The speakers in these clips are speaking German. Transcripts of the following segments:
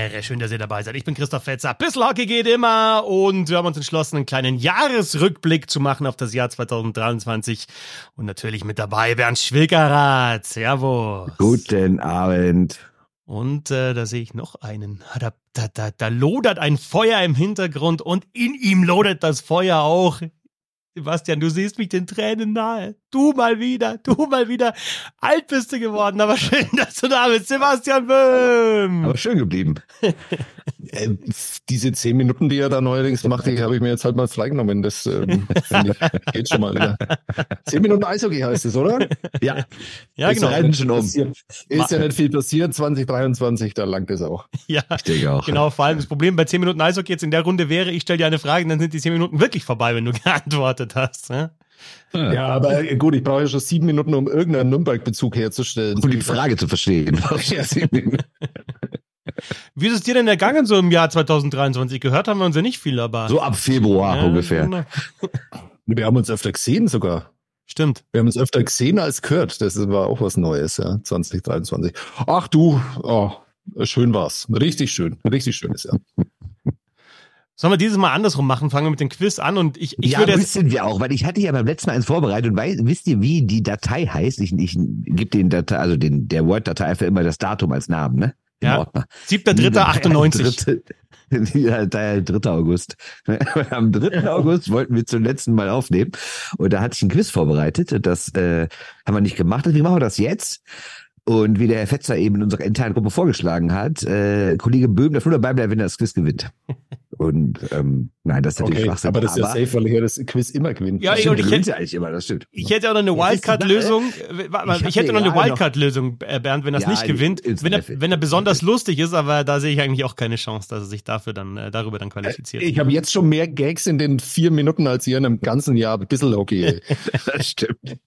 Ehre. Schön, dass ihr dabei seid. Ich bin Christoph Fetzer. Bissl Hockey geht immer und wir haben uns entschlossen, einen kleinen Jahresrückblick zu machen auf das Jahr 2023. Und natürlich mit dabei Bernd Schwickerath. Servus. Guten Abend. Und äh, da sehe ich noch einen. Da, da, da, da lodert ein Feuer im Hintergrund und in ihm lodert das Feuer auch. Sebastian, du siehst mich den Tränen nahe. Du mal wieder, du mal wieder. Alt bist du geworden, aber schön, dass du da bist. Sebastian Böhm. Aber schön geblieben. äh, diese zehn Minuten, die er da neuerdings macht, die habe ich mir jetzt halt mal freigenommen. Das ähm, ich, geht schon mal wieder. Zehn Minuten Eishockey heißt es, oder? Ja. Ja, Ist genau. ja schon um. Ist ja nicht viel passiert. 2023, da langt es auch. Ja, Ich denke auch. genau. Vor allem das Problem bei 10 Minuten Eishockey jetzt in der Runde wäre, ich stelle dir eine Frage, dann sind die 10 Minuten wirklich vorbei, wenn du geantwortet hast. Ne? Ja, aber äh, gut, ich brauche ja schon sieben Minuten, um irgendeinen Nürnberg-Bezug herzustellen. Um die Frage zu verstehen. Ja, Wie ist es dir denn ergangen so im Jahr 2023? Gehört haben wir uns ja nicht viel, aber. So ab Februar Ja, ungefähr. genau. Wir haben uns öfter gesehen sogar. Stimmt. Wir haben uns öfter gesehen als gehört. Das war auch was Neues, ja, 2023. Ach du, oh, schön war's. Richtig schön. Richtig schönes Jahr. Sollen wir dieses Mal andersrum machen? Fangen wir mit dem Quiz an und ich, ich ja, würde jetzt. wissen wir auch, weil ich hatte ja beim letzten Mal eins vorbereitet und weiß, wisst ihr, wie die Datei heißt? Ich, ich gebe den Datei, also den, der Word-Datei einfach immer das Datum als Namen, ne? Im Ja. Ordner. 7.3.98. Dritte- Ja, der 3. August. Am 3. August wollten wir zum letzten Mal aufnehmen und da hatte ich ein Quiz vorbereitet und das äh, haben wir nicht gemacht. Deswegen machen wir das jetzt. Und wie der Herr Fetzer eben in unserer internen Gruppe vorgeschlagen hat, äh, Kollege Böhm darf nur dabei bleiben, wenn er das Quiz gewinnt. Und ähm, nein, das ist natürlich Okay, Schwachsinn. aber das ist ja safe, weil hier das Quiz immer gewinnt. Ja, Das ich- stimmt, und du hätte- ja eigentlich immer, das stimmt. Ich hätte auch noch eine Wildcard-Lösung. Äh, warte mal, Ich Ich, hätte noch eine Wildcard-Lösung, äh, Bernd, wenn er es Ja, nicht gewinnt. Wenn er, wenn er besonders lustig ist, aber da sehe ich eigentlich auch keine Chance, dass er sich dafür dann, äh, darüber dann qualifiziert. Ich habe jetzt schon mehr Gags in den vier Minuten als ihr in einem ganzen Jahr Bissel-Hockey. Das stimmt.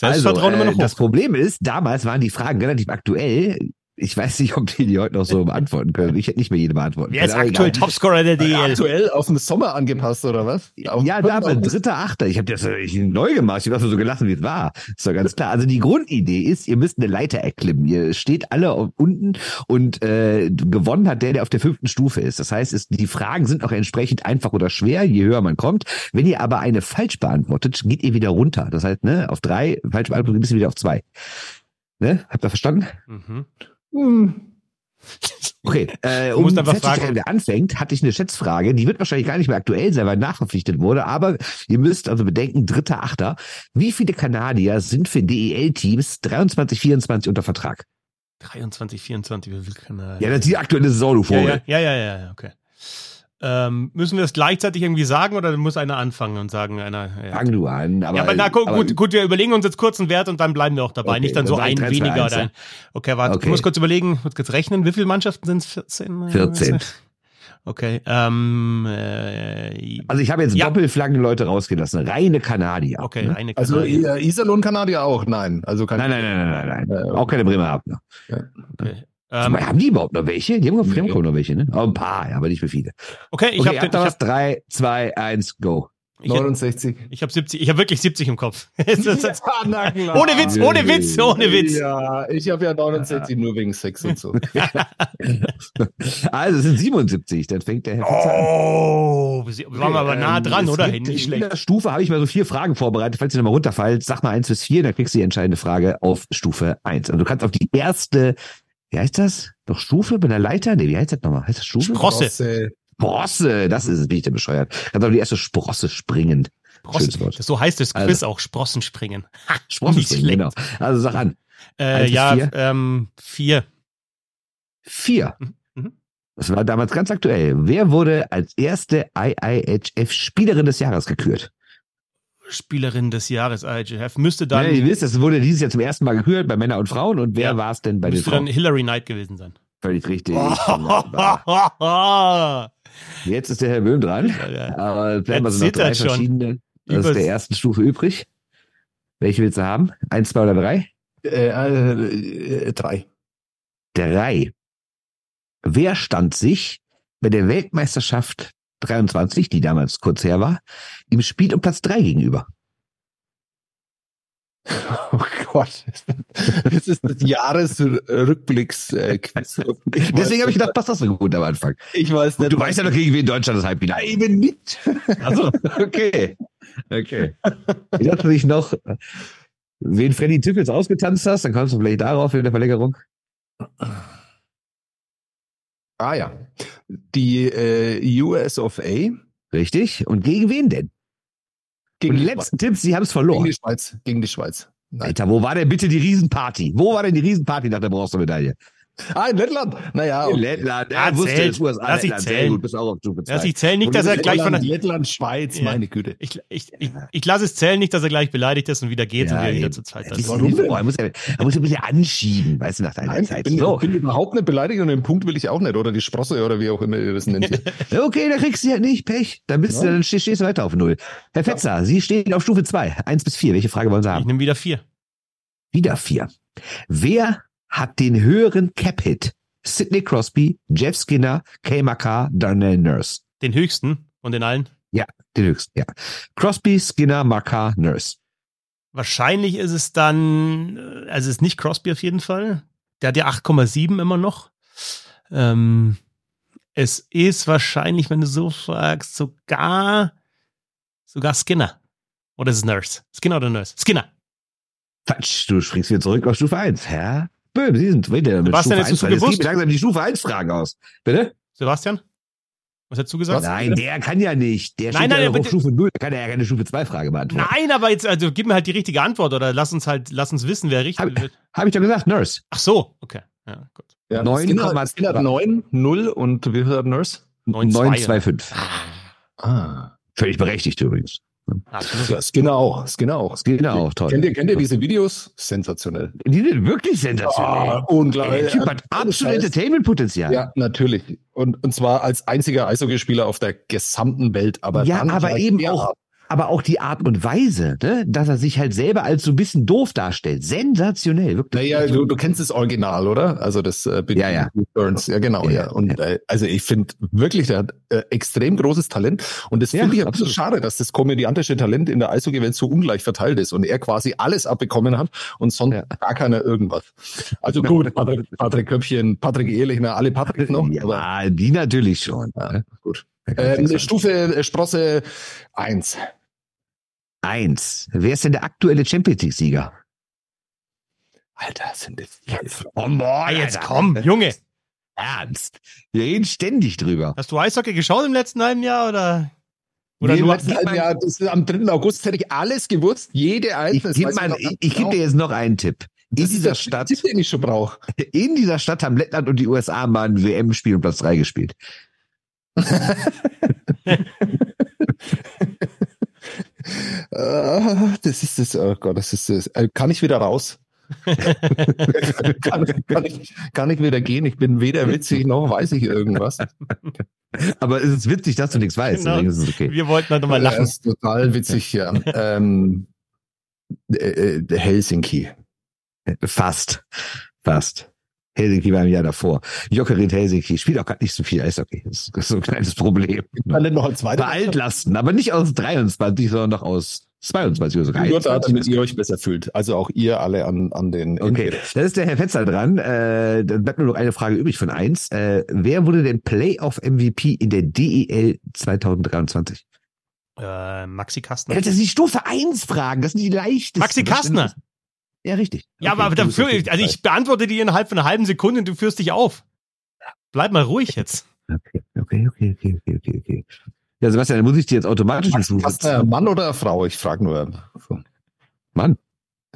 Also, immer äh, noch Das. Problem ist, damals waren die Fragen relativ aktuell. Ich weiß nicht, ob die die heute noch so beantworten können. Ich hätte nicht mehr jede beantworten Wer ist können. aktuell egal. Topscorer der DL? Aktuell auf den Sommer angepasst, oder was? Auf Ja, August? dritter, achter. Ich habe das äh, ich neu gemacht. Ich habe das so gelassen, wie es war. Ist doch ganz klar. Also die Grundidee ist, ihr müsst eine Leiter erklimmen. Ihr steht alle unten und äh, gewonnen hat der, der auf der fünften Stufe ist. Das heißt, es, die Fragen sind auch entsprechend einfach oder schwer, je höher man kommt. Wenn ihr aber eine falsch beantwortet, geht ihr wieder runter. Das heißt, ne, auf drei, falsch beantwortet, bist du wieder auf zwei. Ne? Habt ihr verstanden? Mhm. Hm. Okay, äh, Du um festzustellen, fragen- wer anfängt, hatte ich eine Schätzfrage. Die wird wahrscheinlich gar nicht mehr aktuell sein, weil nachverpflichtet wurde. Aber ihr müsst also bedenken, dritter, achter. Wie viele Kanadier sind für DEL-Teams 23, 24 unter Vertrag? 23, 24, wie viel kann er? Ja, das ist die aktuelle Saison, du ja, ja, ja, ja, ja, okay. Ähm, müssen wir das gleichzeitig irgendwie sagen oder muss einer anfangen und sagen, einer. Ja, Fang du an. Aber, ja, aber na gut, aber- gut, gut, wir überlegen uns jetzt kurz einen Wert und dann bleiben wir auch dabei. Okay, Nicht dann dann so ich ein 3, 2, weniger 1, oder ein. Okay, warte, ich Okay. muss kurz überlegen, ich muss kurz rechnen. Wie viele Mannschaften sind es? 14? 14. Okay, ähm, äh, Also ich habe jetzt Ja. Doppelflaggen Leute rausgelassen. Reine Kanadier. okay, Ne? eine Also Kanadier. äh, Iserlohn Kanadier auch? Nein. Also kein Nein, nein, nein, nein, nein, nein. Äh, Auch keine Bremerhavener. Okay. Sag Ähm, mal, haben die überhaupt noch welche? Die haben die haben noch welche, ne? Oh, ein paar, ja, aber nicht für viele. okay, ich okay, habe was? hab, Drei, zwei, eins, go. ich hab, 69. ich hab 70, ich habe wirklich 70 im Kopf. Jetzt- na klar. ohne Witz, ohne Witz, ohne Witz. Ja, ich habe ja 69 nur wegen Sex und so. Also es sind 77, dann fängt der Herr Fitzer an. Oh, wir waren wir aber nah Ähm, dran, oder? gibt Nicht in schlecht. jeder Stufe habe ich mal so vier Fragen vorbereitet. Falls ihr nochmal runterfallt, sag mal eins bis vier, dann kriegst du die entscheidende Frage auf Stufe eins. Und du kannst auf die erste, wie heißt das? Doch Stufe bei der Leiter? Nee, wie heißt das nochmal? Heißt das Stufe? Sprosse. Rosse. Sprosse, das ist es, bin ich denn bescheuert. Kannst auf die erste Sprosse springen. Schönes Sprossen. Wort. Das, so heißt das Quiz Also. auch, Sprossen springen. Sprosse Nicht springen, genau. Also sag an. Äh, ja, vier? ähm, vier. Vier. Mhm. Das war damals ganz aktuell. Wer wurde als erste IIHF-Spielerin des Jahres gekürt? Spielerin des Jahres IGF. Müsste dann, ja, ihr wisst, das wurde dieses Jahr zum ersten Mal gekürt bei Männern und Frauen. Und wer Ja. war es denn bei den müsste dann Frauen? Hillary Knight gewesen sein. Völlig richtig. Jetzt ist der Herr Böhm dran. Aber bleiben wir so noch zittert drei verschiedene. Das Übers- ist der ersten Stufe übrig. Welche willst du haben? Eins, zwei oder drei? Äh, äh, äh, drei. Drei. Wer stand sich bei der Weltmeisterschaft 23, die damals kurz her war, im Spiel um Platz drei gegenüber? Oh Gott. Das ist das Jahresrückblicks. Quiz. Ich Deswegen habe ich gedacht, passt das so gut am Anfang. Ich weiß nicht. Du weißt ja noch, gegen wen Deutschland das Halbfinale. eben nicht. Also, okay. Okay. Ich dachte nicht noch, wen Freddy Tippels ausgetanzt hast, dann kommst du vielleicht darauf in der Verlängerung. Ah ja. Die äh, US of A Richtig. Und gegen wen denn? gegen Und die letzten Tipps, die haben es Schweiz. gegen verloren. die Schweiz. Gegen die Schweiz. Nein. Alter, wo war denn bitte die Riesenparty? Wo war denn die Riesenparty nach der Bronzemedaille? Ah, in Lettland. Naja, In okay. Lettland. Ja, Er wusste zählt. es, USA, Lass ich Lettland. Sehr zählen. gut, bist auch auf Stufe Ja, 2. ich zähle nicht, dass er gleich von der. Lettland, Schweiz, Ja. meine Güte. Ich, ich, ich, ich lasse es zählen, nicht, dass er gleich beleidigt ist und wieder geht und wir wieder zu zweit da sind. Warum denn? Er muss, ja, er muss ja ein bisschen anschieben, weißt du, nach deiner Nein, ich Zeit. bin, So, ich bin überhaupt nicht beleidigt und den Punkt will ich auch nicht. Oder die Sprosse oder wie auch immer ihr das nennt. okay, dann kriegst du ja nicht Pech. Dann, bist du, Ja. dann stehst, du weiter auf Null. Herr Fetzer, Sie stehen auf Stufe 2. Eins bis vier. Welche Frage wollen Sie Ich haben? nehme wieder vier. Wieder vier. Wer hat den höheren Cap-Hit? Sidney Crosby, Jeff Skinner, Kay Makar, Darnell Nurse. Den höchsten von den allen. Den höchsten, ja. Crosby, Skinner, Makar, Nurse. Wahrscheinlich ist es dann, äh, also es ist nicht Crosby auf jeden Fall. Der hat ja 8,7 immer noch. Ähm, es ist wahrscheinlich, wenn du so fragst, sogar, sogar Skinner. Oder ist es Nurse? Skinner oder Nurse? Skinner. Quatsch, du springst wieder zurück auf Stufe 1. Herr Böhm, Sie sind wieder mit Sebastian, Stufe hättest du 1. Jetzt gewusst? gehen wir langsam die Stufe 1 Fragen aus. Bitte? Sebastian? Was hättest du gesagt? Nein, der kann ja nicht. Der Nein, steht nein, ja auf Stufe 0. Da kann er ja keine Stufe 2 Frage beantworten. Nein, aber jetzt, also gib mir halt die richtige Antwort oder lass uns halt, lass uns wissen, wer richtig Hab- wird. Habe ich doch gesagt, Nurse. Ach so, okay. Ja, gut. Ja, Neun Skinner, Komma- Skinner hat 9, 0 und wie viel hat Nurse? 9,2 925. Ah. Völlig berechtigt übrigens. Absolut. Skinner auch. Skinner auch. Skinner auch, toll. Kennt ihr, kennt ihr diese Videos? Sensationell. Die sind wirklich sensationell. Ah, unglaublich. Der Typ hat absolut Entertainment-Potenzial. Ja, natürlich. Und, und zwar als einziger Eishockeyspieler auf der gesamten Welt. Aber Ja, aber eben auch, aber auch die Art und Weise, ne? dass er sich halt selber als so ein bisschen doof darstellt. Sensationell, wirklich. Naja, du, du kennst das Original, oder? Also das äh, Bill Ja, ja. Burns, ja genau, Ja, ja. Und Äh, also ich finde wirklich, der hat äh, extrem großes Talent und das Ja, finde ich ein bisschen absolut. schade, dass das komödiantische Talent in der Eishockey-Welt so ungleich verteilt ist und er quasi alles abbekommen hat und sonst Ja. gar keiner irgendwas. Also gut, Patrick, Patrick Köpfchen, Patrick Ehrlichner, alle Patrick noch, Ja, die natürlich schon. ne? gut. Ähm. Stufe äh, Sprosse eins. Eins. Wer ist denn der aktuelle Champions League-Sieger? Alter, sind das Oh, boah, Ah, jetzt komm, Junge. Ernst. Wir reden ständig drüber. Hast du Eishockey geschaut im letzten halben Jahr oder? Oder Nee, im nur, letzten halben Jahr, das ist am 3. August hätte ich alles gewusst, jede Ich einzelne. mal, noch ich, ganz ich gebe genau. dir jetzt noch einen Tipp. In Das dieser Stadt, Tipp, den ich schon brauche. in dieser Stadt haben Lettland und die USA mal ein WM-Spiel um Platz 3 gespielt. Ah, das ist das, oh Gott, das ist das. Äh, Kann ich wieder raus? kann, kann, ich, kann ich wieder gehen? Ich bin weder witzig noch weiß ich irgendwas. Aber es ist witzig, dass du nichts weißt. Genau. Okay. wir wollten halt nochmal Das lachen. ist total witzig, ja. ähm, äh, äh, Helsinki. Fast. Fast. Helsinki war im Jahr davor. Jokerit Helsinki spielt auch gar nicht so viel Eishockey. Das ist so ein kleines Problem. Denn noch als Bei weiter? Altlasten, aber nicht aus 23, sondern noch aus 22 oder sogar da, 21. damit ihr euch besser fühlt. Also auch ihr alle an, an den Okay, da ist der Herr Fetzer dran. Äh, dann bleibt nur noch eine Frage übrig von eins. Äh, wer wurde denn Playoff-MVP in der DEL 2023? Äh, Maxi Kastner. Das sind die Stufe 1 Fragen, das sind die leichtesten. Maxi Kastner. Ja, richtig. Ja, Okay, aber dafür, also ich beantworte die innerhalb von einer halben Sekunde und du führst dich auf. Bleib mal ruhig jetzt. Okay, okay, okay, okay, okay, okay, okay. Ja, Sebastian, dann muss ich dir jetzt automatisch Stufe Hast du Mann oder Frau? Ich frage nur. Mann.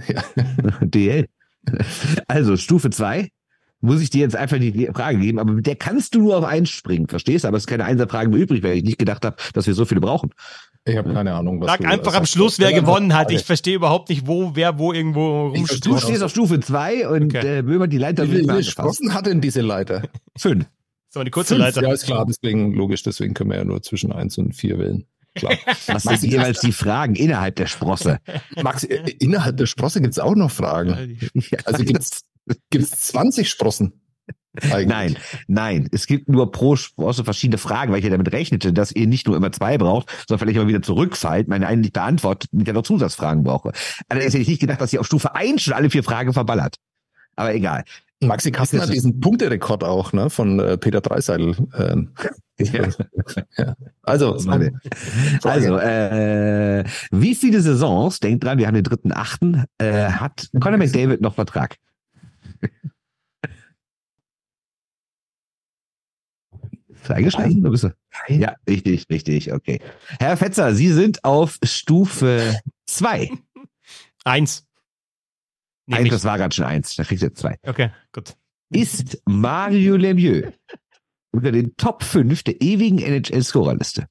Ja. DL. Also, Stufe 2 muss ich dir jetzt einfach die Frage geben, aber mit der kannst du nur auf eins springen, verstehst du? Aber es ist keine Einserfrage mehr übrig, weil ich nicht gedacht habe, dass wir so viele brauchen. Ich habe keine Ahnung, was Sag du einfach am. Schluss, wer gewonnen hat. Ich verstehe überhaupt nicht, wo, wer wo irgendwo Ich rumsteht. Du stehst auf Stufe 2 und Okay. äh, Böhmer die Leiter Wie viele. Sprossen hat denn diese Leiter? Fünf. So, eine kurze Fünf. Leiter. Ja, ist klar, deswegen logisch, deswegen können wir ja nur zwischen eins und vier wählen. Klar. Was sind jeweils die Fragen innerhalb der Sprosse? Max, innerhalb der Sprosse gibt's auch noch Fragen. Also gibt's gibt's 20 Sprossen? Eigentlich. Nein, nein. Es gibt nur pro Sprosse verschiedene Fragen, weil ich ja damit rechnete, dass ihr nicht nur immer zwei braucht, sondern vielleicht immer wieder zurückfallt, meine eine nicht beantwortet und ich ja noch Zusatzfragen brauche. Allerdings hätte ich nicht gedacht, dass ihr auf Stufe 1 schon alle vier Fragen verballert. Aber egal. Maxi Kasten hat diesen Punkterekord auch, ne, von äh, Peter Dreiseidel. Ähm, Ja. ja. Also, Frage. Also, äh, wie viele Saisons, denkt dran, wir haben den dritten Achten, äh, hat Conor McDavid noch Vertrag? Ist eingeschlafen? Oder bist du? Ja, richtig, richtig, okay. Herr Fetzer, Sie sind auf Stufe zwei. Eins. Nehm Eins, das war gerade schon eins, da du jetzt zwei. Okay, gut. Ist Mario Lemieux unter den Top 5 der ewigen NHL-Scorerliste?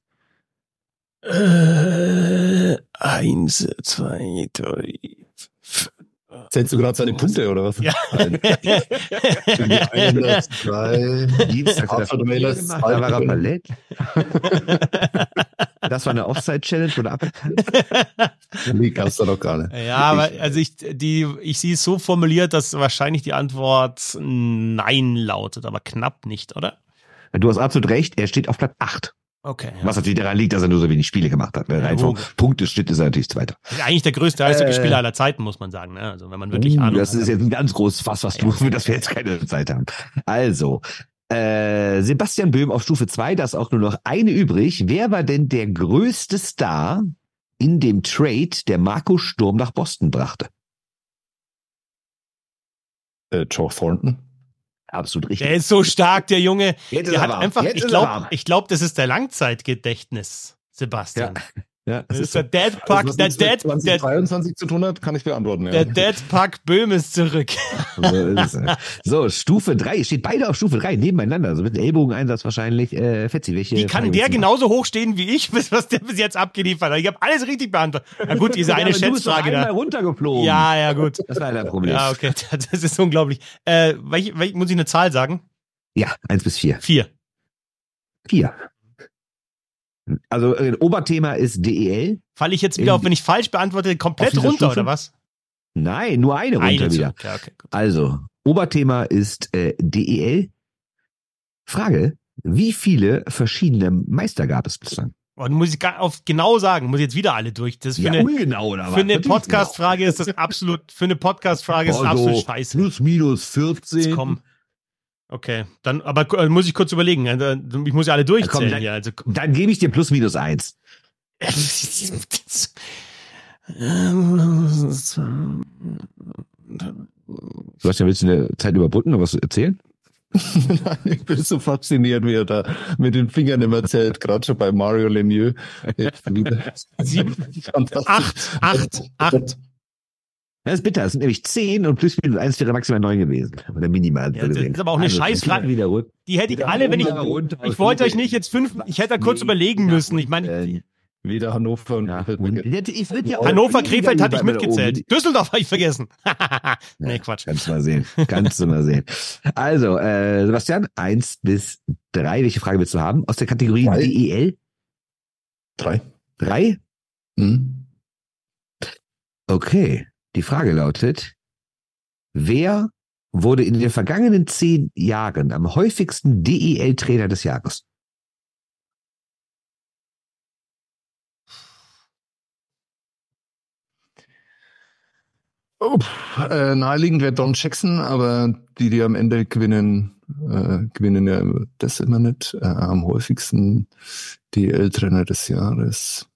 Äh, eins, zwei, drei. Zählst du gerade seine Punkte oder was? Ja. Eins, zwei, Gibt's, hat er Arthur Mailer, Da war Ballett. Das war eine Offside-Challenge oder. Die gab's da noch gar nicht. Ja, aber also ich, die, ich sehe es so formuliert, dass wahrscheinlich die Antwort Nein lautet, aber knapp nicht, oder? Du hast absolut recht, er steht auf Platz 8. Okay. Ja. Was natürlich daran liegt, dass er nur so wenig Spiele gemacht hat. Rein vom. Punkteschnitt ist er natürlich Zweiter. Eigentlich der größte Eishockeyspieler Äh. aller Zeiten, muss man sagen. Ne? Also wenn man wirklich Uh, Ahnung das hat. ist jetzt ein ganz großes Fass, was du, für das wir jetzt keine Zeit haben. Also, äh, Sebastian Böhm auf Stufe 2, da ist auch nur noch eine übrig. Wer war denn der größte Star in dem Trade, der Marco Sturm nach Boston brachte? Äh, Joe Thornton. Absolut richtig. Der ist so stark, der Junge. Jetzt Der er hat warm. einfach, Jetzt ich glaube, glaub, das ist der Langzeitgedächtnis, Sebastian. Ja, Das ist der Deadpack, Also, was der, Dead, der, 2023 zu tun hat, kann ich beantworten. Ja. der Deadpack Böhm ist zurück. So, ist so, Stufe 3, steht beide auf Stufe 3 nebeneinander, so mit Ellbogeneinsatz wahrscheinlich. Äh, Fetzi, welche Wie kann Frage der genauso hoch stehen wie ich, bis was der bis jetzt abgeliefert hat? Ich habe alles richtig beantwortet. Na gut, diese eine Ja, doch Schätzfrage da. runtergeflogen. Ja, ja, gut. Das war dein Problem. Ja, okay, das ist unglaublich. Äh, welch, welch, muss ich eine Zahl sagen? Ja, 1 bis 4. Vier. 4. Also äh, Oberthema ist DEL. Falle ich jetzt wieder auf, wenn ich falsch beantworte, komplett runter, Stufe? oder was? Nein, nur eine runter Eine wieder. Ja, okay. Also, Oberthema ist äh, DEL. Frage, wie viele verschiedene Meister gab es bislang? Und muss ich auf genau sagen, muss ich jetzt wieder alle durch. Das ist für eine, ungenau, oder für eine Podcast-Frage ist das absolut, für eine Podcast-Frage ist das Also, absolut scheiße. Plus, minus 14. Jetzt komm. Okay, dann, aber äh, muss ich kurz überlegen. äh, Ich muss ja alle durchzählen dann- hier. Also, Dann gebe ich dir plus, minus 1. Sebastian, willst du eine Zeit überbrücken und was erzählen? Nein, ich bin so fasziniert, wie er da mit den Fingern immer zählt, gerade schon bei Mario Lemieux. Sieben, acht, acht, acht. Das ist bitter. Das sind nämlich 10 und plus, minus 1 wäre maximal 9 gewesen. Oder minimal. Ja, das ist aber auch eine also, Scheißfrage. Wieder runter. Die hätte ich alle, wenn ich, runter, ich wollte euch nicht jetzt fünf, ich hätte da kurz überlegen müssen. Ich meine, Äh, Wieder Hannover und, ja, und ich ja Hannover, Krefeld hatte ich mitgezählt. Düsseldorf habe ich vergessen. nee, Quatsch. Kannst du mal sehen. Kannst du mal sehen. Also, äh, Sebastian, eins bis drei. Welche Frage willst du haben? Aus der Kategorie Drei. DEL? Drei. Drei? Hm? Okay. Die Frage lautet, wer wurde in den vergangenen zehn Jahren am häufigsten DEL-Trainer des Jahres? Oh, äh, naheliegend wäre Don Jackson, aber die, die am Ende gewinnen, äh, gewinnen ja das immer nicht. Äh, am häufigsten DL-Trainer des Jahres.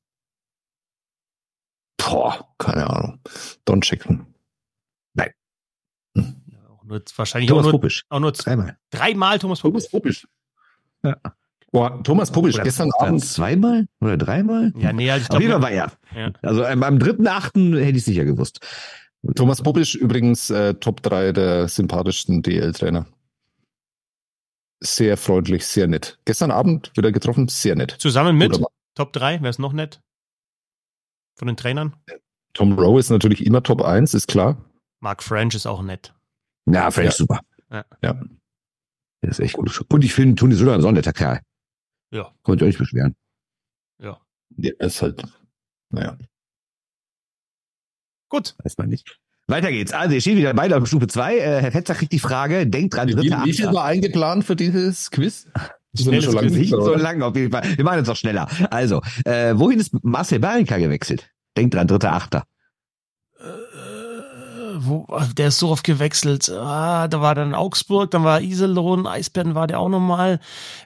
Boah, keine Ahnung. Don Jackson. Ja, auch nur, wahrscheinlich Thomas auch nur, Popisch. auch nur Dreimal. dreimal Thomas Popisch. Popisch. Ja. Boah, Thomas Popisch, Oder- gestern Abend. Zweimal? Oder dreimal? Ja, nee, also ich Auf jeden Fall glaube, war er. Ja. Also ähm, am dritten, achten hätte ich sicher gewusst. Thomas Popisch übrigens äh, Top 3 der sympathischsten DL-Trainer. Sehr freundlich, sehr nett. Gestern Abend wieder getroffen, sehr nett. zusammen mit. Top 3, wäre es noch nett? Von den Trainern? Tom Rowe ist natürlich immer Top 1, ist klar. Mark French ist auch nett. Na, ich Ja. super. Ja. Der ist echt gut. Und ich finde, Toni Söder ist auch ein netter Kerl. Ja. Konnte ich auch nicht beschweren. Ja. Der ist halt, naja. Gut. Weiß man nicht. Weiter geht's. Also, ihr steht wieder beide auf Stufe 2. Äh, Herr Fetzer kriegt die Frage, denkt dran, Wie, dritte wie viel Achter. war eingeplant für dieses Quiz? Wir Schnelles schon lange. Nicht so oder? lang auf jeden Fall. Wir machen jetzt noch schneller. Also, äh, wohin ist Marcel Barinka gewechselt? Denkt dran, dritter Achter. Äh, wo, der ist so oft gewechselt. Ah, da war dann Augsburg, dann war Iserlohn, Eisbären war der auch nochmal.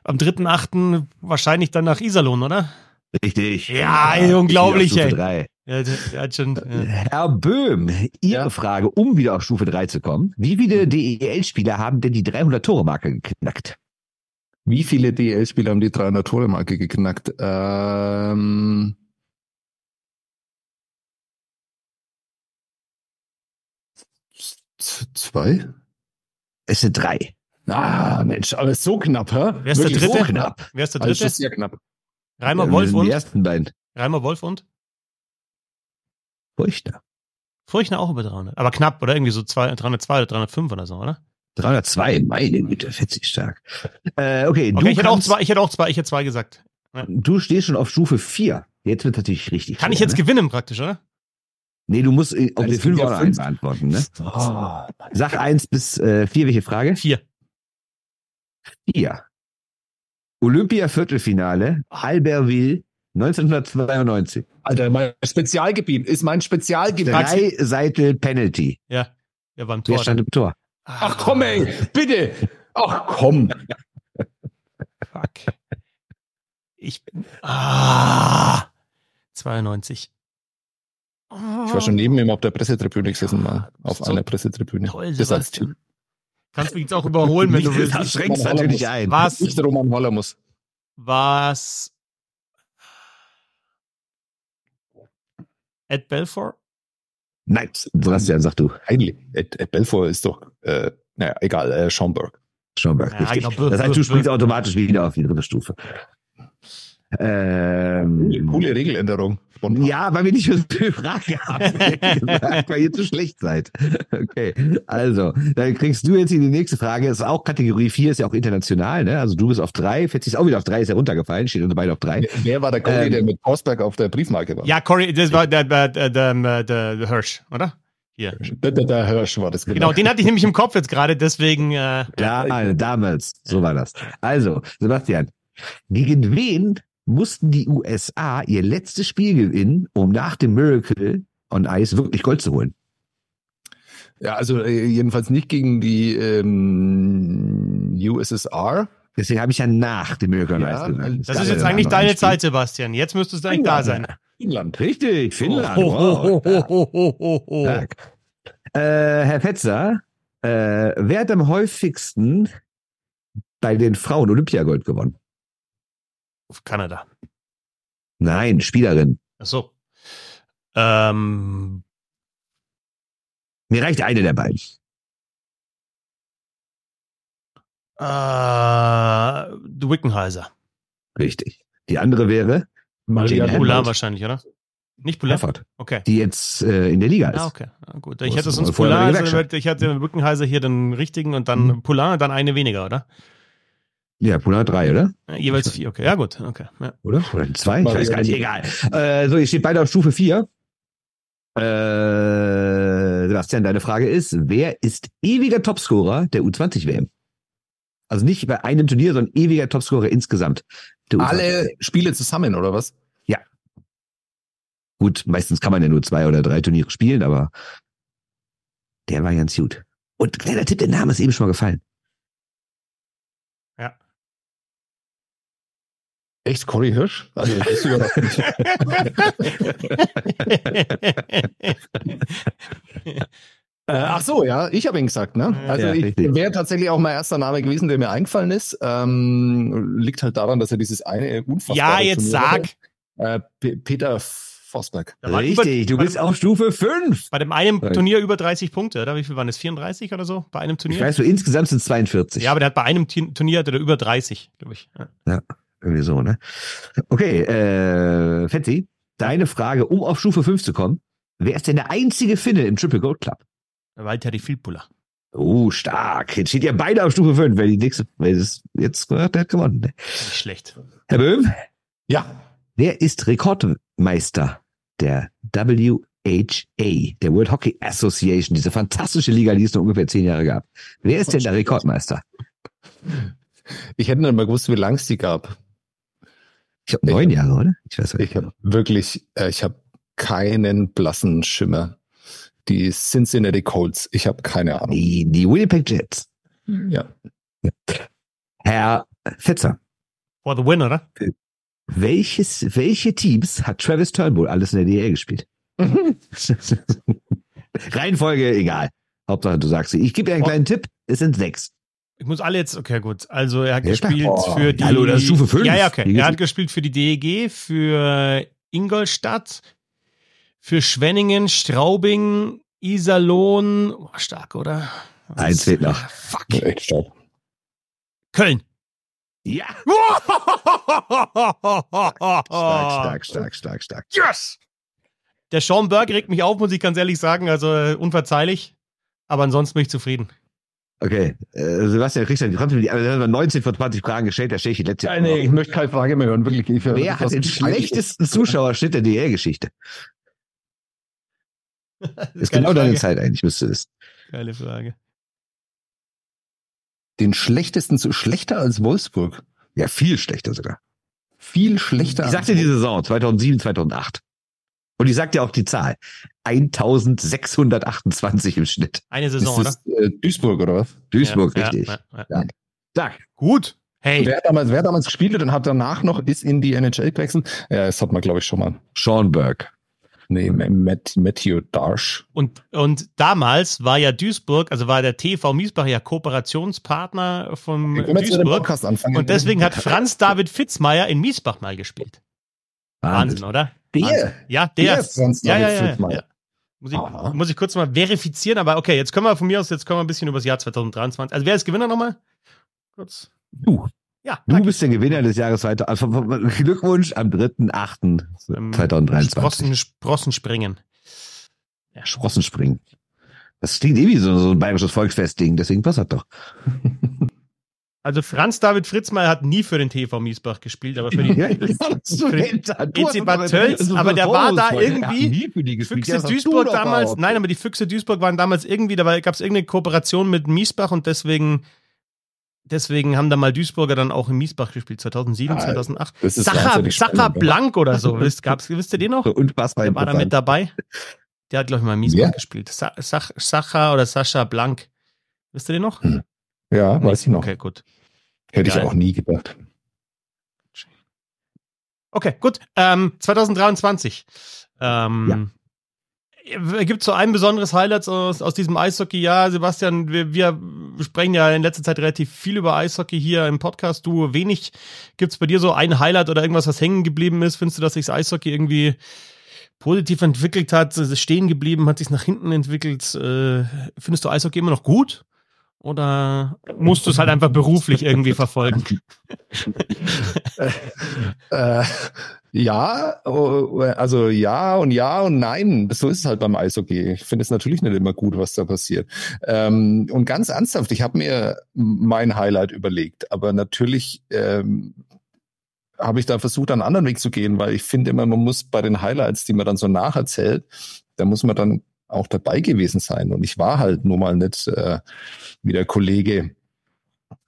Am 3.8. wahrscheinlich dann nach Iserlohn, oder? Richtig. Ja, ey, unglaublich, Stufe ey. drei. Ja, der, der hat schon. Ja. Herr Böhm, Ihre Ja. Frage, um wieder auf Stufe 3 zu kommen. Wie viele DEL-Spieler haben denn die 300-Tore-Marke geknackt? Wie viele DL-Spieler haben die 300-Tore-Marke geknackt? Ähm, zwei? Es sind drei. Ah, Mensch, alles so knapp, hä? Wer ist der Wirklich Dritte? So knapp. Wer ist der Also Dritte? sehr knapp. Reimer Wolf Die und? ersten beiden. Reimer Wolf und? Furchtbar. Furchtner auch über 300. Aber knapp, oder? Irgendwie so zwei, 302 oder 305 oder so, oder? 302, meine Güte, fetzig stark. Äh, okay, du, Okay, ich hätte auch zwei, ich hätte auch zwei, ich hätte zwei gesagt. du stehst schon auf Stufe 4. Jetzt wird natürlich richtig. Kann ich schwer, jetzt ne? gewinnen praktisch, oder? Nee, du musst äh, auf die es sind 5 ja oder fünf. 1 beantworten, ne? Oh, Sag 1 bis 4, welche Frage? Vier. 4. Olympia-Viertelfinale, Albertville, 1992. Alter, mein Spezialgebiet ist mein Spezialgebiet. Drei Seitel Penalty. Ja. Ja, beim Wer Tor. stand im Tor? Ach komm, ey, bitte. Ach komm. Fuck. Ich bin. Ah. 92. Ich war schon neben ihm auf der Pressetribüne gesessen, mal. Auf So einer Pressetribüne. Toll, das als Sebastian. Kannst mich jetzt auch überholen, wenn du willst. Das schränkt Roman natürlich ein. Was? Nicht Roman Holler muss. Was? Ed Belfort? Nein, Sebastian, sag du. Heimlich. Ed, Ed Belfort ist doch, äh, naja, egal, äh, Schomburg. Schomberg, Ja, richtig. genau. Das heißt, du springst automatisch wieder auf die dritte Stufe. Ähm, Coole Regeländerung. Spontan. Ja, weil wir nicht für die Frage haben. weil ihr zu schlecht seid. Okay, also, dann kriegst du jetzt die nächste Frage. Ist auch Kategorie 4, ist ja auch international, ne? Also du bist auf 3, Fetzi ist auch wieder auf 3, ist ja runtergefallen, steht uns beide auf 3. Wer- war der Goalie, Ähm, der mit Forsberg auf der Briefmarke war? Ja, Corey, das war der, der, der, der, der, der Hirsch, oder? Hier. Der, der, der Hirsch war das Genau, den hatte ich nämlich im Kopf jetzt gerade, deswegen. Äh, Ja, damals, so war das. Also, Sebastian, gegen wen mussten die USA ihr letztes Spiel gewinnen, um nach dem Miracle on Ice wirklich Gold zu holen? Ja, also äh, jedenfalls nicht gegen die ähm, USSR. Deswegen habe ich ja nach dem Miracle on Ja, Ice gesagt. das Ja, ist jetzt ja, eigentlich deine. Zeit, Sebastian. Jetzt müsstest du eigentlich da sein. Finnland. Richtig, Finnland. Oh, oh, oh, oh, oh. Äh, Herr Fetzer, äh, wer hat am häufigsten bei den Frauen Olympiagold gewonnen? Auf Kanada. Nein, Spielerin. Ach so. Ähm, Mir reicht eine der beiden. äh, Wickenheiser. Richtig. Die andere wäre Maria Herford. wahrscheinlich, oder? Nicht Poulain? Herford, Okay. die jetzt äh, in der Liga ist. Ah, okay. Ah, gut. Ich das sonst der also ich hatte Wickenheiser hier den richtigen und dann Mhm. Poulain, dann eine weniger, oder? Ja, hat drei, oder? Ja, jeweils vier, okay. Ja, gut, okay. Ja. Oder? Oder zwei? Ich weiß gar nicht, egal. Äh, so, ihr steht beide auf Stufe 4. Äh, Sebastian, deine Frage ist, wer ist ewiger Topscorer der U20-WM? Also nicht bei einem Turnier, sondern ewiger Topscorer insgesamt. Der U20. Alle Spiele zusammen, oder was? Gut, meistens kann man ja nur zwei oder drei Turniere spielen, aber der war ganz gut. Und kleiner Tipp, der Name ist eben schon mal gefallen. Echt, Cory Hirsch? Also, das überrascht mich. Äh, ach so, ja, ich habe ihn gesagt, ne? Also Ja, ich wäre tatsächlich auch mein erster Name gewesen, der mir eingefallen ist. Ähm, liegt halt daran, dass er dieses eine unfassbare ja, jetzt Turnier sag. Äh, Peter Forsberg. Richtig, über- du bist auf Stufe 5. Bei dem einen. Turnier über 30 Punkte, oder? Wie viel waren es? 34 oder so? Bei einem Ich Turnier? weiß, so insgesamt sind es 42. Ja, aber der hat bei einem Turnier hatte der über 30, glaube ich. Ja. Irgendwie so, ne? Okay, äh, Fetzi, deine Frage, um auf Stufe 5 zu kommen. Wer ist denn der einzige Finne im Triple Gold Club? Walter die Filpula. Oh, stark. Jetzt steht ihr beide auf Stufe 5. Wer die nächste, wer das jetzt gehört, der hat gewonnen. Ne? Nicht schlecht. Herr Böhm, Ja, wer ist Rekordmeister der? WHA, der World Hockey Association, diese fantastische Liga, die es nur ungefähr zehn Jahre gab. Wer ist denn der Rekordmeister? Ich hätte nicht mal gewusst, wie lang es die gab. Ich glaube neun Jahre, oder? Ich weiß Ich habe wirklich, äh, ich habe keinen blassen Schimmer. Die Cincinnati Colts, ich habe keine Ahnung. Die, die Winnipeg Jets. Ja. Herr Fetzer, For the win, oder? welches, welche Teams hat Travis Turnbull alles in der DL gespielt? Reihenfolge, egal. Hauptsache, du sagst sie. Ich gebe dir einen kleinen Tipp. Es sind sechs. Ich muss alle jetzt, okay, gut. Also er hat Ja, gespielt klar. für die. Hallo, das ist Stufe fünf. Ja, ja, okay. Er hat gespielt für die DEG, für Ingolstadt, für Schwenningen, Straubing, Iserlohn. Oh, stark, oder? Was Eins fehlt noch. Fuck. Echt stark. Köln. Ja. stark, Stark, stark, stark, stark. Yes! Der Sean Burke regt mich auf, muss ich ganz ehrlich sagen. Also äh, unverzeihlich. Aber ansonsten bin ich zufrieden. Okay, äh, Sebastian Christian, du hast mir die also 19 von 20 Fragen gestellt, da stehe ich die letzte. Ja, nee, ich möchte keine Frage mehr hören, wirklich. Ich, Wer hat den schlechtesten Zuschauerschnitt der DL-Geschichte? Das Ist genau deine. Zeit eigentlich, müsste es. Geile Frage. Den schlechtesten, so schlechter als Wolfsburg. Ja, viel schlechter sogar. Viel schlechter. Ich sagte die Saison 2007, 2008. Und ich sagte auch die Zahl. 1628 im Schnitt. Eine Saison, ist das, äh, Duisburg oder was? Duisburg, oder? richtig. Ja, ja, ja. Ja. Gut. Hey, Wer damals, wer damals gespielt hat und hat danach noch ist in die NHL gewechselt? Ja, das hat man glaube ich schon mal. Sean Burke. Nee, Matt, Matthew Darsh. Und, und damals war ja Duisburg, also war der TV Miesbach ja Kooperationspartner von Duisburg. Und deswegen hat Franz David Fitzmeier in Miesbach mal gespielt. Wahnsinn, oder? der, Ja, der. der Franz ja, ja, David ja, Fitzmeier. ja. Muss ich, Aha. muss ich kurz mal verifizieren, aber okay, jetzt können wir von mir aus, jetzt können wir ein bisschen über das Jahr 2023. Also wer ist Gewinner nochmal? Kurz. Du. Ja, Du bist der Gewinner des Jahres 2000. Also, Glückwunsch am 3.8.2023. Ähm, 2023. Sprossen, Sprossen springen. Ja, Sprossenspringen. Das klingt eh wie so, so ein bayerisches Volksfestding, deswegen passt das doch. Also Franz David Fritzmeier hat nie für den TV Miesbach gespielt, aber für die Ja, so für hinter- EC Bad mal- Tölz, aber der war da irgendwie- die. Füchse Ja, Duisburg damals, nein, aber die Füchse Duisburg waren damals irgendwie, da gab es irgendeine Kooperation mit Miesbach und deswegen, deswegen haben da mal Duisburger dann auch in Miesbach gespielt, 2007, Ah, 2008. das ist Sacha, Sacha ja. Blank oder so, wisst, gab's, wisst ihr den noch? So unfassbar Der war da mit dabei. Der hat, glaube ich, mal in Miesbach Wer? gespielt. Sa Sach Sacha oder Sascha Blank. Wisst ihr den noch? Ja, weiß ich noch. Okay, gut. Hätte ich Geil. auch nie gedacht. Okay, gut. Ähm, 2023. Ähm, Gibt so ein besonderes Highlight aus, aus diesem Eishockey-Jahr? Sebastian, wir, wir sprechen ja in letzter Zeit relativ viel über Eishockey hier im Podcast. Du wenig. Gibt es bei dir so ein Highlight oder irgendwas, was hängen geblieben ist? Findest du, dass sich das Eishockey irgendwie positiv entwickelt hat, es ist stehen geblieben, hat sich nach hinten entwickelt? Äh, findest du Eishockey immer noch gut? Oder musst du es halt einfach beruflich irgendwie verfolgen? Äh, ja, oh, also ja und ja und nein. So ist es halt beim Eishockey. Ich finde es natürlich nicht immer gut, was da passiert. Ähm, und ganz ernsthaft, ich habe mir mein Highlight überlegt, aber natürlich ähm, habe ich da versucht, einen anderen Weg zu gehen, weil ich finde immer, man muss bei den Highlights, die man dann so nacherzählt, da muss man dann auch dabei gewesen sein. Und ich war halt nur mal nicht äh, wie der Kollege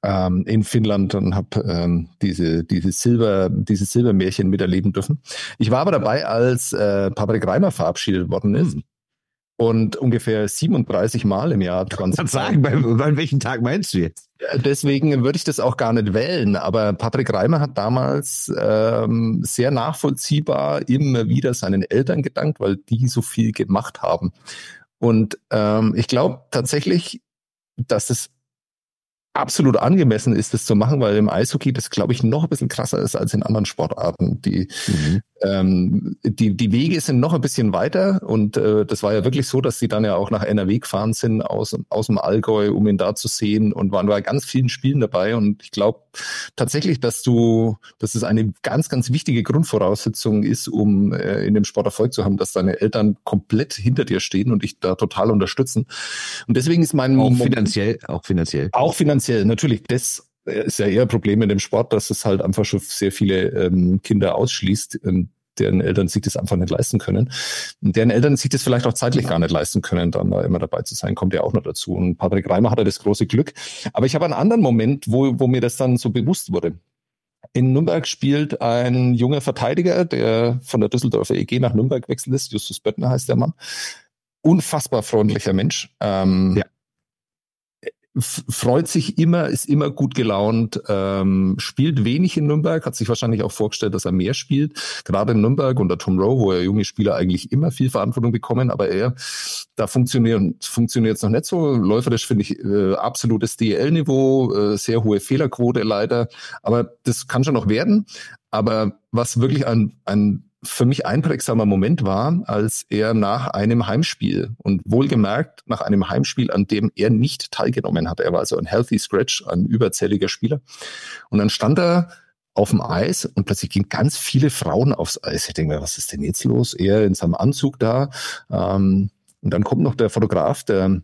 ähm, in Finnland und habe ähm, diese diese Silber diese Silbermärchen miterleben dürfen. Ich war aber dabei, als äh, Patrick Reimer verabschiedet worden ist Hm. und ungefähr 37 Mal im Jahr Ich kann 20 sagen, bei, bei welchem Tag meinst du jetzt? Deswegen würde ich das auch gar nicht wählen. Aber Patrick Reimer hat damals ähm, sehr nachvollziehbar immer wieder seinen Eltern gedankt, weil die so viel gemacht haben. Und ähm, ich glaube tatsächlich, dass es absolut angemessen ist, das zu machen, weil im Eishockey das, glaube ich, noch ein bisschen krasser ist als in anderen Sportarten. Die, Mhm. Ähm, die, die Wege sind noch ein bisschen weiter und äh, das war ja wirklich so, dass sie dann ja auch nach NRW gefahren sind aus, aus dem Allgäu, um ihn da zu sehen und waren bei ganz vielen Spielen dabei und ich glaube tatsächlich, dass du, dass es eine ganz, ganz wichtige Grundvoraussetzung ist, um äh, in dem Sport Erfolg zu haben, dass deine Eltern komplett hinter dir stehen und dich da total unterstützen. Und deswegen ist mein Auch finanziell, auch finanziell. auch finanziell, natürlich. Das ist ja eher ein Problem in dem Sport, dass es halt einfach schon sehr viele ähm, Kinder ausschließt. Ähm, deren Eltern sich das einfach nicht leisten können. Und deren Eltern sich das vielleicht auch zeitlich gar nicht leisten können, dann da immer dabei zu sein, kommt ja auch noch dazu. Und Patrick Reimer hatte das große Glück. Aber ich habe einen anderen Moment, wo, wo mir das dann so bewusst wurde. In Nürnberg spielt ein junger Verteidiger, der von der Düsseldorfer EG nach Nürnberg wechselt ist. Justus Böttner heißt der Mann. Unfassbar freundlicher Mensch. Ähm, ja freut sich immer, ist immer gut gelaunt, ähm, spielt wenig in Nürnberg, hat sich wahrscheinlich auch vorgestellt, dass er mehr spielt. Gerade in Nürnberg unter Tom Rowe, wo er junge Spieler eigentlich immer viel Verantwortung bekommen, aber er, da funktioniert funktioniert es noch nicht so. Läuferisch finde ich äh, absolutes DL-Niveau, äh, sehr hohe Fehlerquote leider, aber das kann schon noch werden. Aber was wirklich ein, ein für mich einprägsamer Moment war, als er nach einem Heimspiel und wohlgemerkt nach einem Heimspiel, an dem er nicht teilgenommen hat. Er war also ein Healthy Scratch, ein überzähliger Spieler. Und dann stand er auf dem Eis und plötzlich gingen ganz viele Frauen aufs Eis. Ich denke mir, was ist denn jetzt los? Er in seinem Anzug da. Ähm, und dann kommt noch der Fotograf, der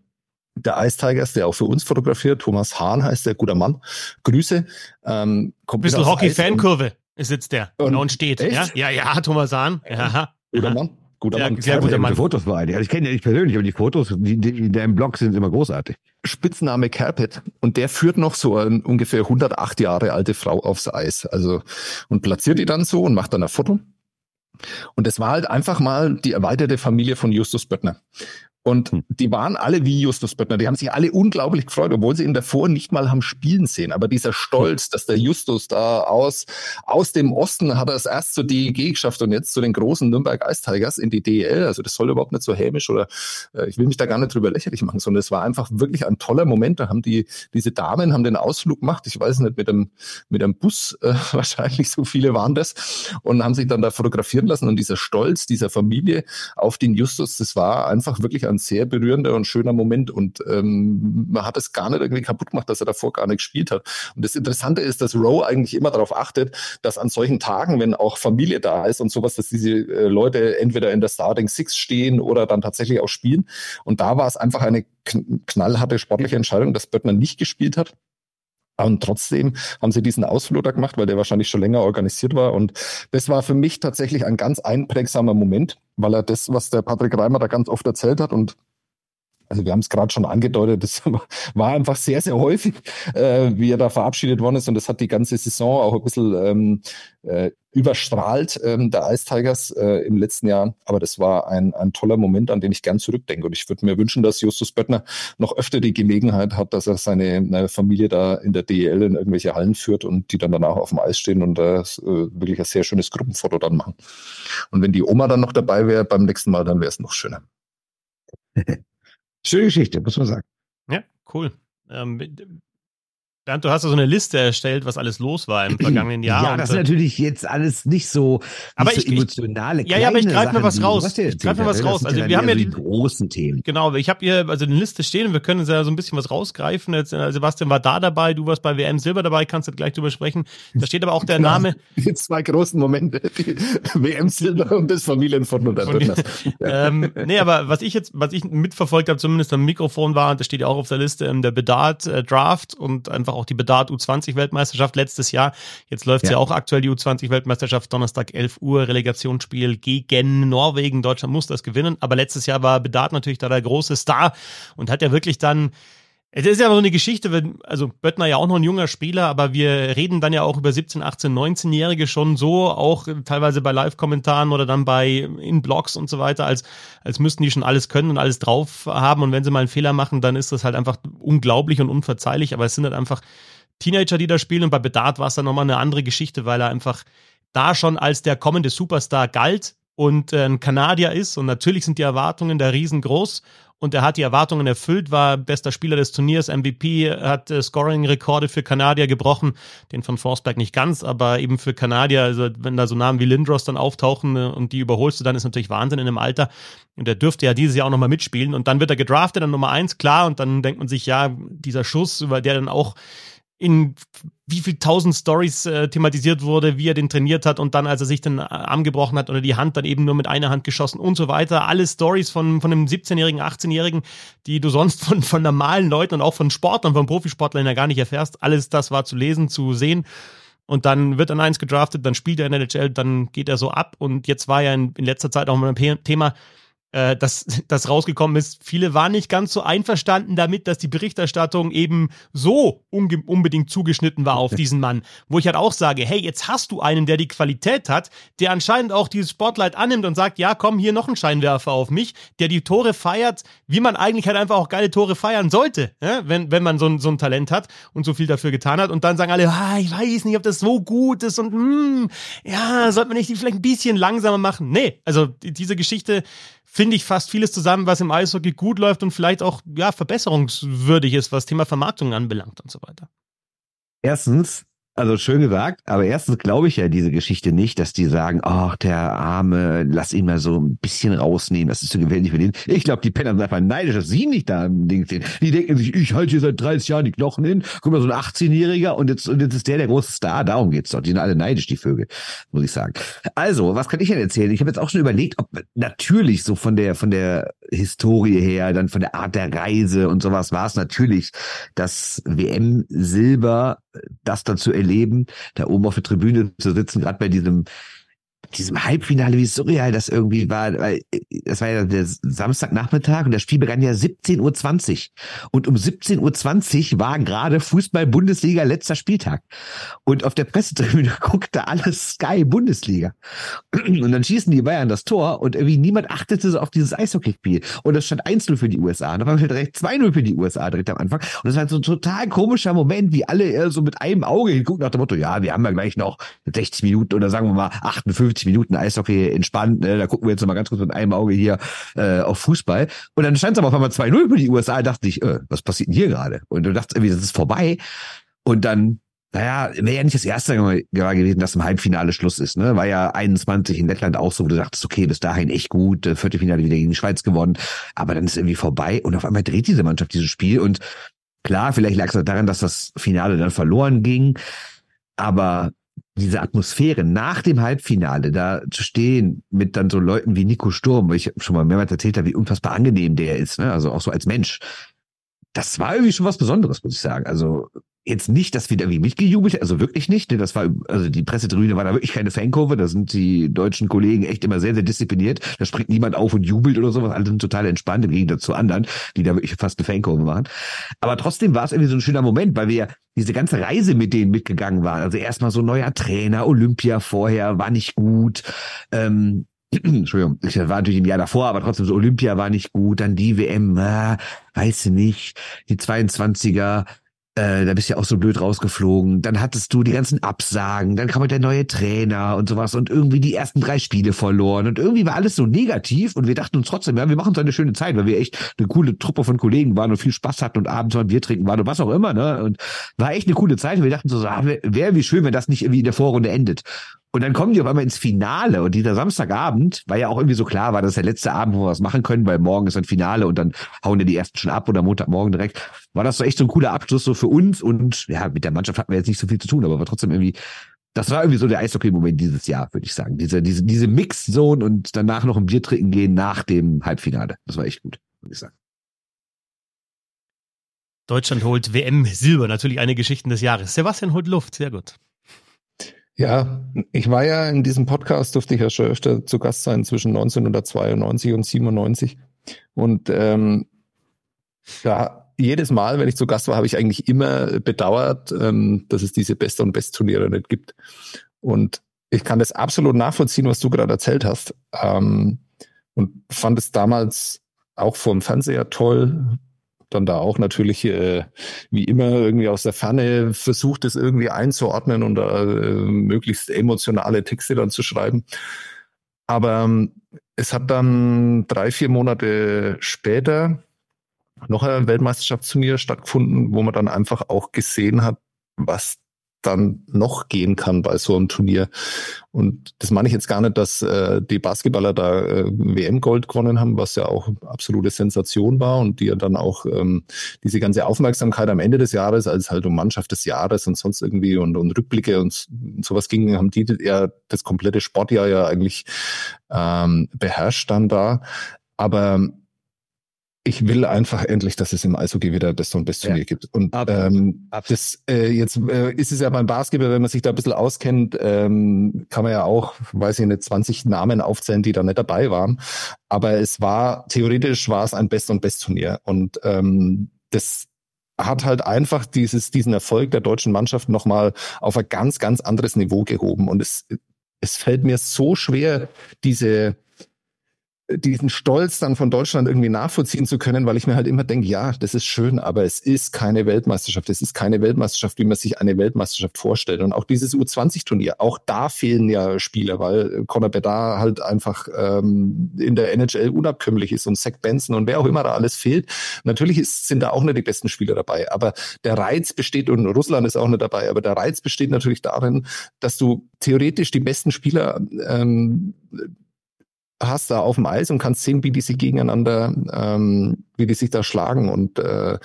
der Ice Tigers, der auch für uns fotografiert, Thomas Hahn heißt der, guter Mann. Grüße. Ähm, kommt Bisschen Hockey-Fankurve sitzt der und, und steht. Ja, ja, ja, Thomas Hahn. Ja. Guter Mann. Guter Mann. Sehr guter Mann. Fotos bei dir. Ich kenne ja nicht persönlich, aber die Fotos, die, die in deinem Blog sind immer großartig. Spitzname Carpet. Und der führt noch so eine ungefähr 108 Jahre alte Frau aufs Eis. Also, und platziert die dann so und macht dann ein Foto. Und das war halt einfach mal die erweiterte Familie von Justus Böttner. Und hm. die waren alle wie Justus Böttner. Die haben sich alle unglaublich gefreut, obwohl sie ihn davor nicht mal haben spielen sehen. Aber dieser Stolz, dass der Justus da aus, aus dem Osten hat er es erst zur DEG geschafft und jetzt zu den großen Nürnberg Ice Tigers in die DEL. Also das soll überhaupt nicht so hämisch oder äh, ich will mich da gar nicht drüber lächerlich machen, sondern es war einfach wirklich ein toller Moment. Da haben die, diese Damen haben den Ausflug gemacht. Ich weiß nicht, mit einem, mit einem Bus, äh, wahrscheinlich so viele waren das und haben sich dann da fotografieren lassen und dieser Stolz dieser Familie auf den Justus, das war einfach wirklich ein ein sehr berührender und schöner Moment und ähm, man hat es gar nicht irgendwie kaputt gemacht, dass er davor gar nicht gespielt hat. Und das Interessante ist, dass Rowe eigentlich immer darauf achtet, dass an solchen Tagen, wenn auch Familie da ist und sowas, dass diese äh, Leute entweder in der Starting Six stehen oder dann tatsächlich auch spielen. Und da war es einfach eine knallharte sportliche Entscheidung, dass Böttner nicht gespielt hat. Und trotzdem haben sie diesen Ausflug da gemacht, weil der wahrscheinlich schon länger organisiert war. Und das war für mich tatsächlich ein ganz einprägsamer Moment, weil er das, was der Patrick Reimer da ganz oft erzählt hat und also wir haben es gerade schon angedeutet, das war einfach sehr, sehr häufig, äh, wie er da verabschiedet worden ist. Und das hat die ganze Saison auch ein bisschen ähm, äh, überstrahlt, ähm, der Ice Tigers äh, im letzten Jahr. Aber das war ein, ein toller Moment, an den ich gern zurückdenke. Und ich würde mir wünschen, dass Justus Böttner noch öfter die Gelegenheit hat, dass er seine Familie da in der DEL in irgendwelche Hallen führt und die dann danach auf dem Eis stehen und äh, wirklich ein sehr schönes Gruppenfoto dann machen. Und wenn die Oma dann noch dabei wäre beim nächsten Mal, dann wäre es noch schöner. Schöne Geschichte, muss man sagen. Ja, cool. Ähm, Bernd, du hast ja so eine Liste erstellt, was alles los war im vergangenen Jahr. Ja, das ist äh, natürlich jetzt alles nicht so, nicht aber ich, so emotionale ich, Ja, ja, aber ich greife mir was raus. Ich greife mir was raus. Also wir haben ja die, die großen Themen. Genau, ich habe hier also eine Liste stehen und wir können ja so ein bisschen was rausgreifen. Jetzt, äh, Sebastian war da dabei, du warst bei WM Silber dabei, kannst du gleich drüber sprechen. Da steht aber auch der Name. Die zwei großen Momente, WM Silber und das Familienfoto der Von, ähm, Nee, aber was ich jetzt, was ich mitverfolgt habe, zumindest am Mikrofon war, und das steht ja auch auf der Liste, ähm, der Bedard äh, Draft und einfach auch die Bedard U20 U20-Weltmeisterschaft letztes Jahr. Jetzt läuft ja. ja auch aktuell die U20-Weltmeisterschaft, Donnerstag 11 Uhr, Relegationsspiel gegen Norwegen. Deutschland muss das gewinnen. Aber letztes Jahr war Bedard natürlich da der große Star und hat ja wirklich dann es ist ja so eine Geschichte, also Böttner ja auch noch ein junger Spieler, aber wir reden dann ja auch über 17, 18, 19-Jährige schon so, auch teilweise bei Live-Kommentaren oder dann bei in Blogs und so weiter, als, als müssten die schon alles können und alles drauf haben. Und wenn sie mal einen Fehler machen, dann ist das halt einfach unglaublich und unverzeihlich. Aber es sind halt einfach Teenager, die da spielen. Und bei Bedard war es dann nochmal eine andere Geschichte, weil er einfach da schon als der kommende Superstar galt und äh, ein Kanadier ist. Und natürlich sind die Erwartungen da riesengroß. Und er hat die Erwartungen erfüllt, war bester Spieler des Turniers, MVP, hat äh, Scoring-Rekorde für Kanadier gebrochen. Den von Forsberg nicht ganz, aber eben für Kanadier, also wenn da so Namen wie Lindros dann auftauchen äh, und die überholst du, dann ist natürlich Wahnsinn in dem Alter. Und er dürfte ja dieses Jahr auch nochmal mitspielen. Und dann wird er gedraftet, dann Nummer eins, klar. Und dann denkt man sich, ja, dieser Schuss, über der dann auch in wie viel tausend Stories äh, thematisiert wurde, wie er den trainiert hat und dann, als er sich den Arm gebrochen hat oder die Hand dann eben nur mit einer Hand geschossen und so weiter. Alle Stories von, von einem 17-Jährigen, 18-Jährigen, die du sonst von, von normalen Leuten und auch von Sportlern, von Profisportlern ja gar nicht erfährst. Alles das war zu lesen, zu sehen. und dann wird er eins gedraftet, dann spielt er in der NHL, dann geht er so ab und jetzt war ja in, in letzter Zeit auch mal ein Thema, äh, dass das rausgekommen ist. Viele waren nicht ganz so einverstanden damit, dass die Berichterstattung eben so unbedingt zugeschnitten war auf diesen Mann. Wo ich halt auch sage, hey, jetzt hast du einen, der die Qualität hat, der anscheinend auch dieses Spotlight annimmt und sagt, ja, komm, hier noch ein Scheinwerfer auf mich, der die Tore feiert, wie man eigentlich halt einfach auch geile Tore feiern sollte, ja? wenn, wenn man so ein, so ein Talent hat und so viel dafür getan hat. Und dann sagen alle, ah, ich weiß nicht, ob das so gut ist und hm, ja, sollte man nicht die vielleicht ein bisschen langsamer machen. Nee, also diese Geschichte finde ich fast vieles zusammen, was im Eishockey gut läuft und vielleicht auch ja, verbesserungswürdig ist, was Thema Vermarktung anbelangt und so weiter. Erstens, also schön gesagt, aber erstens glaube ich ja diese Geschichte nicht, dass die sagen, ach, der Arme, lass ihn mal so ein bisschen rausnehmen, das ist zu gefährlich für den. Ich glaube, die Penner sind einfach neidisch, dass sie nicht da im Ding stehen. Die denken sich, ich halte hier seit 30 Jahren die Knochen hin, guck mal, so ein 18-Jähriger und jetzt, und jetzt ist der der große Star, darum geht's doch. Die sind alle neidisch, die Vögel, muss ich sagen. Also, was kann ich denn erzählen? Ich habe jetzt auch schon überlegt, ob natürlich so von der, von der Historie her, dann von der Art der Reise und sowas war es natürlich das WM-Silber, das dazu erleben, da oben auf der Tribüne zu sitzen, gerade bei diesem diesem Halbfinale, wie surreal das irgendwie war, weil das war ja der Samstagnachmittag und das Spiel begann ja 17.20 Uhr. Und um 17.20 Uhr war gerade Fußball-Bundesliga letzter Spieltag. Und auf der Pressetribüne guckte alles Sky Bundesliga. Und dann schießen die Bayern das Tor und irgendwie niemand achtete so auf dieses Eishockeyspiel. Und es stand 1-0 für die USA. Und dann war direkt 2-0 für die USA direkt am Anfang. Und das war so ein total komischer Moment, wie alle eher so mit einem Auge hingucken nach dem Motto, ja, wir haben ja gleich noch 60 Minuten oder sagen wir mal 58 90 Minuten Eishockey entspannt, ne? da gucken wir jetzt mal ganz kurz mit einem Auge hier äh, auf Fußball. Und dann stand es aber auf einmal 2-0 für die USA, da dachte ich, äh, was passiert denn hier gerade? Und du dachtest irgendwie, das ist vorbei. Und dann naja, wäre ja nicht das erste Mal gewesen, dass im Halbfinale Schluss ist. Ne? War ja 21 in Lettland auch so, wo du dachtest, okay, bis dahin echt gut, äh, Viertelfinale wieder gegen die Schweiz gewonnen, aber dann ist irgendwie vorbei und auf einmal dreht diese Mannschaft dieses Spiel und klar, vielleicht lag es daran, dass das Finale dann verloren ging, aber diese Atmosphäre nach dem Halbfinale da zu stehen mit dann so Leuten wie Nico Sturm, wo ich schon mal mehrmals erzählt habe, wie unfassbar angenehm der ist, ne? also auch so als Mensch. Das war irgendwie schon was Besonderes, muss ich sagen. Also jetzt nicht, dass wir da wie mitgejubelt, also wirklich nicht. Ne? Das war, also die Pressetribüne war da wirklich keine Fankurve. Da sind die deutschen Kollegen echt immer sehr, sehr diszipliniert. Da springt niemand auf und jubelt oder sowas. Alle sind total entspannt im Gegensatz zu anderen, die da wirklich fast eine Fankurve machen. Aber trotzdem war es irgendwie so ein schöner Moment, weil wir diese ganze Reise mit denen mitgegangen waren. Also erstmal so neuer Trainer, Olympia vorher war nicht gut. Ähm, Entschuldigung, ich war natürlich im Jahr davor, aber trotzdem so Olympia war nicht gut, dann die WM, äh, weiß ich nicht, die 22er, äh, da bist du ja auch so blöd rausgeflogen. Dann hattest du die ganzen Absagen, dann kam halt der neue Trainer und sowas und irgendwie die ersten drei Spiele verloren und irgendwie war alles so negativ und wir dachten uns trotzdem, ja, wir machen so eine schöne Zeit, weil wir echt eine coole Truppe von Kollegen waren und viel Spaß hatten und abends mal ein Bier trinken waren und was auch immer, ne? Und war echt eine coole Zeit und wir dachten so, ah, wäre wie schön, wenn das nicht irgendwie in der Vorrunde endet. Und dann kommen die auf einmal ins Finale und dieser Samstagabend, weil ja auch irgendwie so klar war, das der letzte Abend, wo wir was machen können, weil morgen ist ein Finale und dann hauen die die ersten schon ab oder Montagmorgen direkt. War das so echt so ein cooler Abschluss so für uns und ja, mit der Mannschaft hatten wir jetzt nicht so viel zu tun, aber war trotzdem irgendwie, das war irgendwie so der Eishockey-Moment dieses Jahr, würde ich sagen. Diese, diese, diese Mix-Zone und danach noch ein Bier trinken gehen nach dem Halbfinale. Das war echt gut, würde ich sagen. Deutschland holt WM Silber, natürlich eine Geschichte des Jahres. Sebastian holt Luft, sehr gut. Ja, ich war ja in diesem Podcast, durfte ich ja schon öfter zu Gast sein zwischen 1992 und 97. Und ähm, da jedes Mal, wenn ich zu Gast war, habe ich eigentlich immer bedauert, ähm, dass es diese Best- und Best-Turniere nicht gibt. Und ich kann das absolut nachvollziehen, was du gerade erzählt hast. Ähm, und fand es damals auch vor dem Fernseher toll, dann da auch natürlich äh, wie immer irgendwie aus der Ferne versucht, es irgendwie einzuordnen und äh, möglichst emotionale Texte dann zu schreiben. Aber ähm, es hat dann drei, vier Monate später noch ein Weltmeisterschaftsturnier stattgefunden, wo man dann einfach auch gesehen hat, was dann noch gehen kann bei so einem Turnier. Und das meine ich jetzt gar nicht, dass äh, die Basketballer da äh, WM-Gold gewonnen haben, was ja auch absolute Sensation war und die ja dann auch ähm, diese ganze Aufmerksamkeit am Ende des Jahres, als halt um Mannschaft des Jahres und sonst irgendwie und, und Rückblicke und, sowas ging, haben die ja das komplette Sportjahr ja eigentlich ähm, beherrscht dann da. Aber ich will einfach endlich, dass es im Eishockey wieder Best und Best Turnier ja. gibt. Und ähm, das äh, jetzt äh, ist es ja beim Basketball, wenn man sich da ein bisschen auskennt, ähm, kann man ja auch, weiß ich nicht, 20 Namen aufzählen, die da nicht dabei waren. Aber es war theoretisch war es ein Best und Best Turnier und ähm, das hat halt einfach dieses diesen Erfolg der deutschen Mannschaft nochmal auf ein ganz ganz anderes Niveau gehoben und es es fällt mir so schwer diese diesen Stolz dann von Deutschland irgendwie nachvollziehen zu können, weil ich mir halt immer denke, ja, das ist schön, aber es ist keine Weltmeisterschaft. Es ist keine Weltmeisterschaft, wie man sich eine Weltmeisterschaft vorstellt. Und auch dieses U20-Turnier, auch da fehlen ja Spieler, weil Conor Bedard halt einfach ähm, in der NHL unabkömmlich ist und Zach Benson und wer auch immer da alles fehlt. Natürlich ist, sind da auch nicht die besten Spieler dabei, aber der Reiz besteht, und Russland ist auch nicht dabei, aber der Reiz besteht natürlich darin, dass du theoretisch die besten Spieler ähm, hast da auf dem Eis und kannst sehen, wie die sich gegeneinander, ähm, wie die sich da schlagen. Und äh,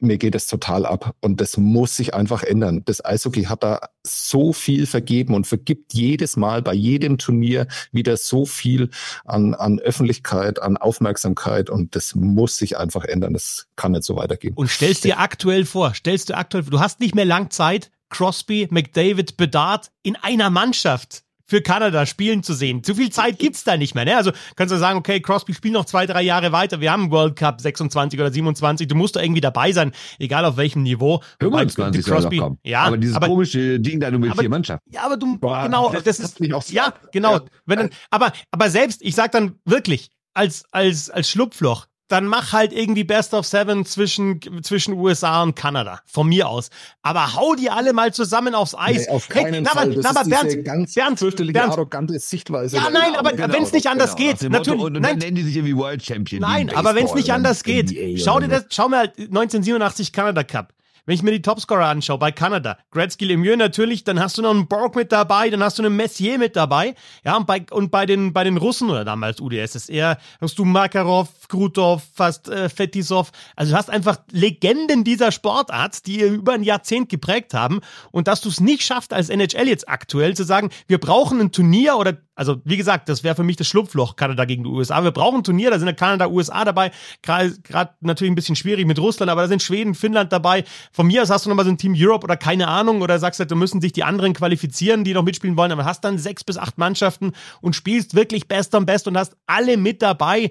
mir geht es total ab. Und das muss sich einfach ändern. Das Eishockey hat da so viel vergeben und vergibt jedes Mal bei jedem Turnier wieder so viel an, an Öffentlichkeit, an Aufmerksamkeit. Und das muss sich einfach ändern. Das kann nicht so weitergehen. Und stellst dir aktuell vor, stellst du aktuell, du hast nicht mehr lang Zeit, Crosby, McDavid, Bedard in einer Mannschaft für Kanada spielen zu sehen. Zu viel Zeit gibt's da nicht mehr. Ne? Also kannst du sagen, okay, Crosby spielt noch zwei, drei Jahre weiter. Wir haben World Cup 26 oder 27. Du musst da irgendwie dabei sein, egal auf welchem Niveau. 25 Crosby, kommen. Ja, aber dieses aber, komische Ding da nur mit aber, vier Mannschaften. Ja, aber du, Boah, genau, das, das ist, so ja, genau. Wenn dann, aber, aber selbst, ich sag dann wirklich, als, als, als Schlupfloch, dann mach halt irgendwie Best of Seven zwischen, zwischen USA und Kanada. Von mir aus. Aber hau die alle mal zusammen aufs Eis. Nee, auf keinen hey, Fall. Das na, ist Bernd, ganz Bernd, fürchterliche, Bernd. arrogante Sichtweise. Ja, nein, aber genau, wenn es nicht anders genau, geht, natürlich. Und, und nein, dann nennen die sich irgendwie World Champion. Nein, aber wenn es nicht anders geht, schau dir das, schau mir halt 1987 Kanada Cup. Wenn ich mir die Topscorer anschaue bei Kanada, Gretzky Lemieux natürlich, dann hast du noch einen Borg mit dabei, dann hast du einen Messier mit dabei. Ja, und bei, und bei den, bei den Russen oder damals UdSSR hast du Makarov, Krutov, fast äh, Fetisov. Also du hast einfach Legenden dieser Sportart, die über ein Jahrzehnt geprägt haben. Und dass du es nicht schaffst, als NHL jetzt aktuell zu sagen, wir brauchen ein Turnier oder also, wie gesagt, das wäre für mich das Schlupfloch, Kanada gegen die USA. Wir brauchen ein Turnier, da sind ja Kanada, USA dabei. Gerade natürlich ein bisschen schwierig mit Russland, aber da sind Schweden, Finnland dabei. Von mir aus hast du nochmal so ein Team Europe oder keine Ahnung oder sagst halt, da müssen sich die anderen qualifizieren, die noch mitspielen wollen, aber hast dann sechs bis acht Mannschaften und spielst wirklich best am best und hast alle mit dabei,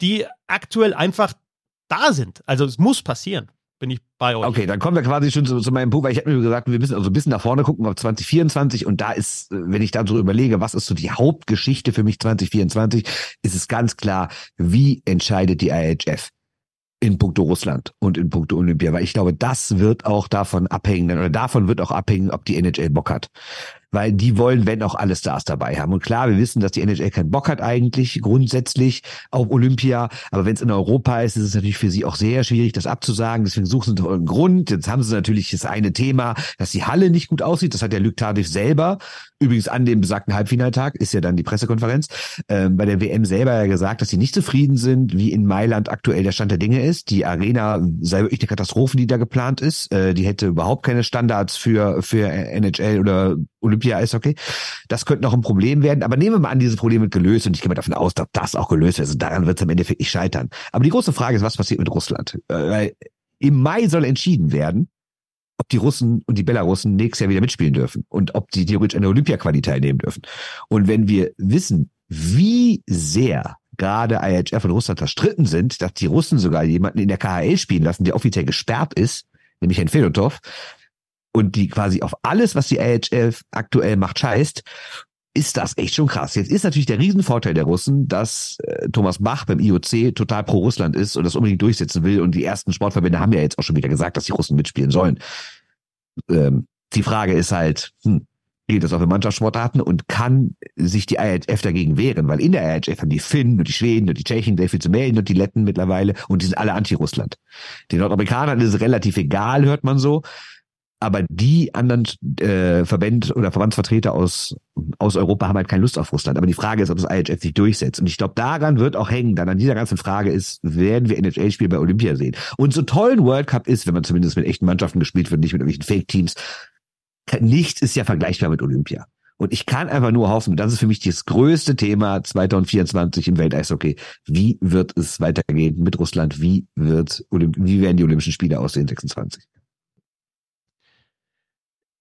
die aktuell einfach da sind. Also, es muss passieren bin ich bei euch. Okay, dann kommen wir quasi schon zu, zu meinem Punkt, weil ich habe mir gesagt, wir müssen also ein bisschen nach vorne gucken auf 2024 und da ist, wenn ich da so überlege, was ist so die Hauptgeschichte für mich 2024, ist es ganz klar, wie entscheidet die IHF? in puncto Russland und in puncto Olympia, weil ich glaube, das wird auch davon abhängen, oder davon wird auch abhängen, ob die NHL Bock hat weil die wollen, wenn auch alle Stars dabei haben. Und klar, wir wissen, dass die NHL keinen Bock hat eigentlich grundsätzlich auf Olympia, aber wenn es in Europa ist, ist es natürlich für sie auch sehr schwierig, das abzusagen. Deswegen suchen sie doch einen Grund. Jetzt haben sie natürlich das eine Thema, dass die Halle nicht gut aussieht. Das hat der Luc Tardif selber übrigens an dem besagten Halbfinaltag ist ja dann die Pressekonferenz äh, bei der WM selber ja gesagt, dass sie nicht zufrieden sind, wie in Mailand aktuell der Stand der Dinge ist. Die Arena sei wirklich eine Katastrophe, die da geplant ist. Äh, die hätte überhaupt keine Standards für für NHL oder Olympia-Eishockey. Das könnte noch ein Problem werden. Aber nehmen wir mal an, dieses Problem wird gelöst und ich gehe mal davon aus, dass das auch gelöst wird. Also daran wird es am Endeffekt nicht scheitern. Aber die große Frage ist, was passiert mit Russland? Äh, weil im Mai soll entschieden werden, ob die Russen und die Belarussen nächstes Jahr wieder mitspielen dürfen und ob die theoretisch an der Olympia-Quali teilnehmen dürfen. Und wenn wir wissen, wie sehr gerade IHF und Russland verstritten sind, dass die Russen sogar jemanden in der KHL spielen lassen, der offiziell gesperrt ist, nämlich Herrn Fedotov, und die quasi auf alles, was die AHF aktuell macht, scheißt, ist das echt schon krass. Jetzt ist natürlich der Riesenvorteil der Russen, dass äh, Thomas Bach beim IOC total pro Russland ist und das unbedingt durchsetzen will. Und die ersten Sportverbände haben ja jetzt auch schon wieder gesagt, dass die Russen mitspielen sollen. Ähm, die Frage ist halt, hm, geht das auf den Mannschaftssportarten und kann sich die IHF dagegen wehren? Weil in der IHF haben die Finnen und die Schweden und die Tschechen sehr viel zu melden und die Letten mittlerweile und die sind alle anti-Russland. Den Nordamerikanern ist es relativ egal, hört man so aber die anderen äh, Verbände oder Verbandsvertreter aus, aus Europa haben halt keine Lust auf Russland. Aber die Frage ist, ob das IHF sich durchsetzt. Und ich glaube, daran wird auch hängen, dann an dieser ganzen Frage ist, werden wir NHL-Spiel bei Olympia sehen? Und so toll ein World Cup ist, wenn man zumindest mit echten Mannschaften gespielt wird, nicht mit irgendwelchen Fake-Teams, nichts ist ja vergleichbar mit Olympia. Und ich kann einfach nur hoffen, das ist für mich das größte Thema 2024 im Welteishockey. Wie wird es weitergehen mit Russland? Wie wird, wie werden die Olympischen Spiele aussehen 26?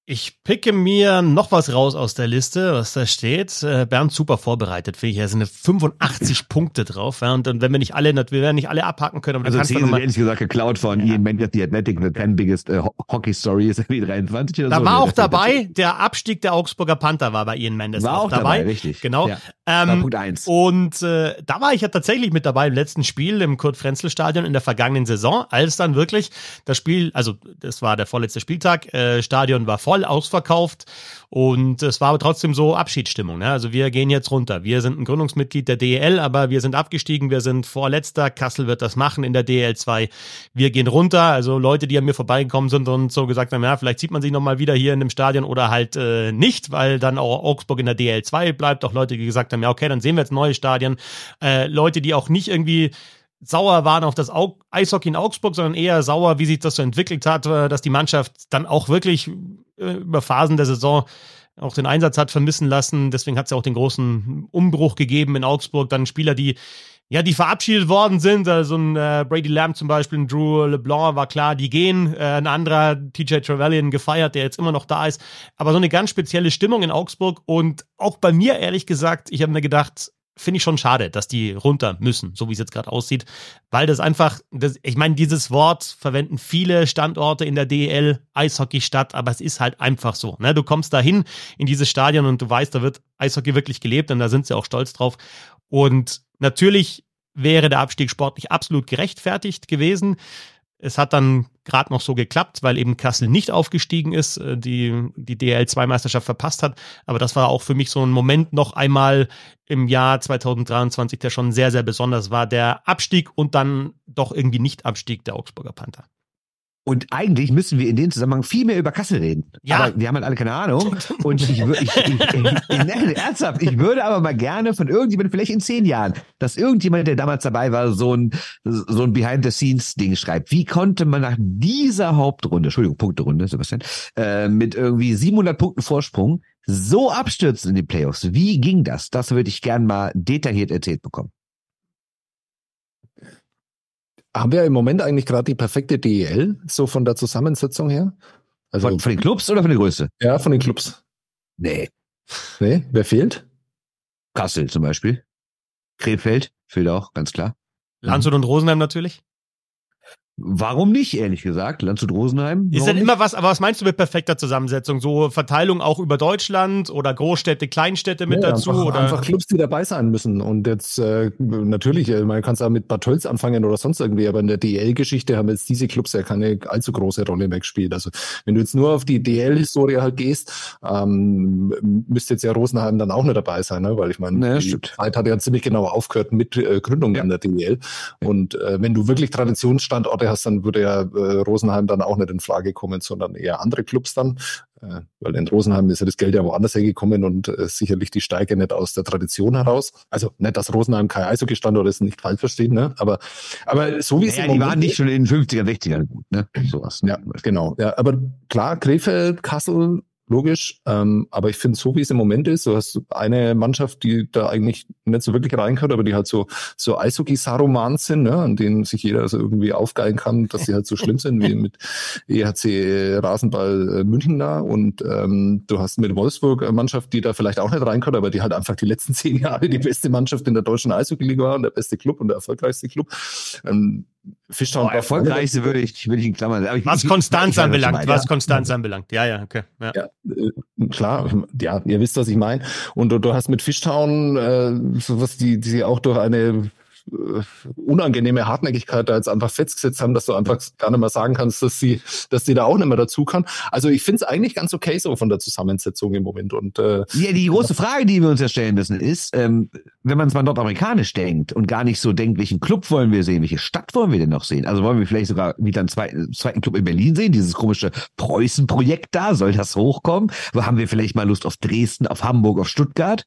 Ich picke mir noch was raus aus der Liste, was da steht. Äh, Bernd super vorbereitet, finde ich. Da sind 85 Punkte drauf. Ja, und, und wenn wir nicht alle, wir werden nicht alle abhaken können. Also zehn sind ehrlich gesagt geklaut von ja. Ian Mendes, die Athletic, the 10 biggest uh, Hockey Story ist wie 23 oder da so. Da war auch dabei, der Abstieg der Augsburger Panther war bei Ian Mendes war auch, dabei. dabei. Richtig. Genau. Ja. Ähm, Punkt eins. Und äh, da war ich ja tatsächlich mit dabei im letzten Spiel im Kurt-Frenzel-Stadion in der vergangenen Saison, als dann wirklich das Spiel, also das war der vorletzte Spieltag, äh, Stadion war voll, ausverkauft gekauft. Und es war aber trotzdem so Abschiedsstimmung. Ne? Also wir gehen jetzt runter. Wir sind ein Gründungsmitglied der DEL, aber wir sind abgestiegen. Wir sind vorletzter. Kassel wird das machen in der DEL 2. Wir gehen runter. Also Leute, die an mir vorbeigekommen sind und so gesagt haben, ja, vielleicht sieht man sich nochmal wieder hier in dem Stadion oder halt äh, nicht, weil dann auch Augsburg in der DEL 2 bleibt. Auch Leute, die gesagt haben, ja, okay, dann sehen wir jetzt neue Stadien. Äh, Leute, die auch nicht irgendwie sauer waren auf das Eishockey in Augsburg, sondern eher sauer, wie sich das so entwickelt hat, äh, dass die Mannschaft dann auch wirklich äh, über Phasen der Saison auch den Einsatz hat vermissen lassen. Deswegen hat es ja auch den großen Umbruch gegeben in Augsburg. Dann Spieler, die ja, die verabschiedet worden sind, also ein äh, Brady Lamb zum Beispiel, ein Drew LeBlanc war klar, die gehen, äh, ein anderer TJ Trevelyan gefeiert, der jetzt immer noch da ist, aber so eine ganz spezielle Stimmung in Augsburg und auch bei mir ehrlich gesagt, ich habe mir gedacht, finde ich schon schade, dass die runter müssen, so wie es jetzt gerade aussieht, weil das einfach, das, ich meine, dieses Wort verwenden viele Standorte in der DEL, Eishockey-Stadt, aber es ist halt einfach so. Ne? Du kommst da hin in dieses Stadion und du weißt, da wird Eishockey wirklich gelebt und da sind sie auch stolz drauf. Und natürlich wäre der Abstieg sportlich absolut gerechtfertigt gewesen. Es hat dann gerade noch so geklappt, weil eben Kassel nicht aufgestiegen ist, äh, die die DL2-Meisterschaft verpasst hat. Aber das war auch für mich so ein Moment noch einmal im Jahr 2023, der schon sehr, sehr besonders war. Der Abstieg und dann doch irgendwie Nicht-Abstieg der Augsburger Panther. Und eigentlich müssen wir in dem Zusammenhang viel mehr über Kassel reden. Ja. Aber wir haben halt alle keine Ahnung. Und ich würde, ich, ich, ich, ich, ernsthaft, ich würde aber mal gerne von irgendjemandem, vielleicht in zehn Jahren, dass irgendjemand, der damals dabei war, so ein, so ein Behind-the-Scenes-Ding schreibt. Wie konnte man nach dieser Hauptrunde, Entschuldigung, Punkterunde, Sebastian, äh, mit irgendwie 700 Punkten Vorsprung so abstürzen in den Playoffs? Wie ging das? Das würde ich gern mal detailliert erzählt bekommen haben wir im Moment eigentlich gerade die perfekte DEL, so von der Zusammensetzung her? Also von, von den Clubs oder von der Größe? Ja, von den Clubs. Nee. Nee, wer fehlt? Kassel zum Beispiel. Krefeld fehlt auch, ganz klar. Landshut und Rosenheim natürlich. Warum nicht, ehrlich gesagt? Landshut Rosenheim? Ist denn immer was, aber was meinst du mit perfekter Zusammensetzung? So Verteilung auch über Deutschland oder Großstädte, Kleinstädte mit nee, dazu? Einfach, oder? einfach Clubs, die dabei sein müssen. Und jetzt äh, natürlich, äh, man kann es auch mit Bad Tölz anfangen oder sonst irgendwie, aber in der DL-Geschichte haben jetzt diese Clubs ja keine allzu große Rolle mehr gespielt. Also wenn du jetzt nur auf die DL-Historie halt gehst, ähm, müsste jetzt ja Rosenheim dann auch nicht dabei sein, ne? weil ich meine, naja, die stimmt. Zeit hat ja ziemlich genau aufgehört mit äh, Gründung ja. an der DL. Und äh, wenn du wirklich Traditionsstandorte Karte hast, dann würde ja äh, Rosenheim dann auch nicht in Frage kommen, sondern eher andere Clubs dann. Äh, weil in Rosenheim ist ja das Geld ja woanders hergekommen und äh, sicherlich die Steige nicht aus der Tradition heraus. Also nicht, dass Rosenheim kein Eishockey-Standort ist, nicht falsch verstehen, ne? Aber, aber so wie naja, es die waren nicht schon in den 50er, 60ern gut, ne? Sowas. Ja, genau. Ja, aber klar, Krefeld, Kassel, logisch. Ähm, aber ich finde, so wie es im Moment ist, du hast eine Mannschaft, die da eigentlich nicht so wirklich reingehört, aber die halt so, so Eishockey-Saromans sind, ne, an denen sich jeder also irgendwie aufgeilen kann, dass sie halt so schlimm sind, wie mit EHC Rasenball äh, München da. Und ähm, du hast mit Wolfsburg eine Mannschaft, die da vielleicht auch nicht reingehört, aber die halt einfach die letzten zehn Jahre die beste Mannschaft in der deutschen Eishockey-Liga war und der beste Club und der erfolgreichste Club. Ähm, Fischtown oh, erfolgreichste würde ich, würde ich in Klammern sagen. Was ich, Konstanz anbelangt, was ja. Konstanz anbelangt. Ja, ja, okay. Ja, ja äh, klar, ja, ihr wisst, was ich meine. Und du, du hast mit Fischtown, äh, sowas, die, die auch durch eine unangenehme Hartnäckigkeit da jetzt einfach festgesetzt haben, dass du einfach gar nicht mehr sagen kannst, dass sie, dass sie da auch nicht mehr dazu kann. Also ich finde es eigentlich ganz okay so von der Zusammensetzung im Moment. Und äh, ja, die große Frage, die wir uns ja stellen müssen, ist, ähm, wenn man es mal nordamerikanisch denkt und gar nicht so denkt, welchen Club wollen wir sehen, welche Stadt wollen wir denn noch sehen? Also wollen wir vielleicht sogar wieder einen zweiten, zweiten Club in Berlin sehen, dieses komische Preußen-Projekt da, soll das hochkommen? Haben wir vielleicht mal Lust auf Dresden, auf Hamburg, auf Stuttgart?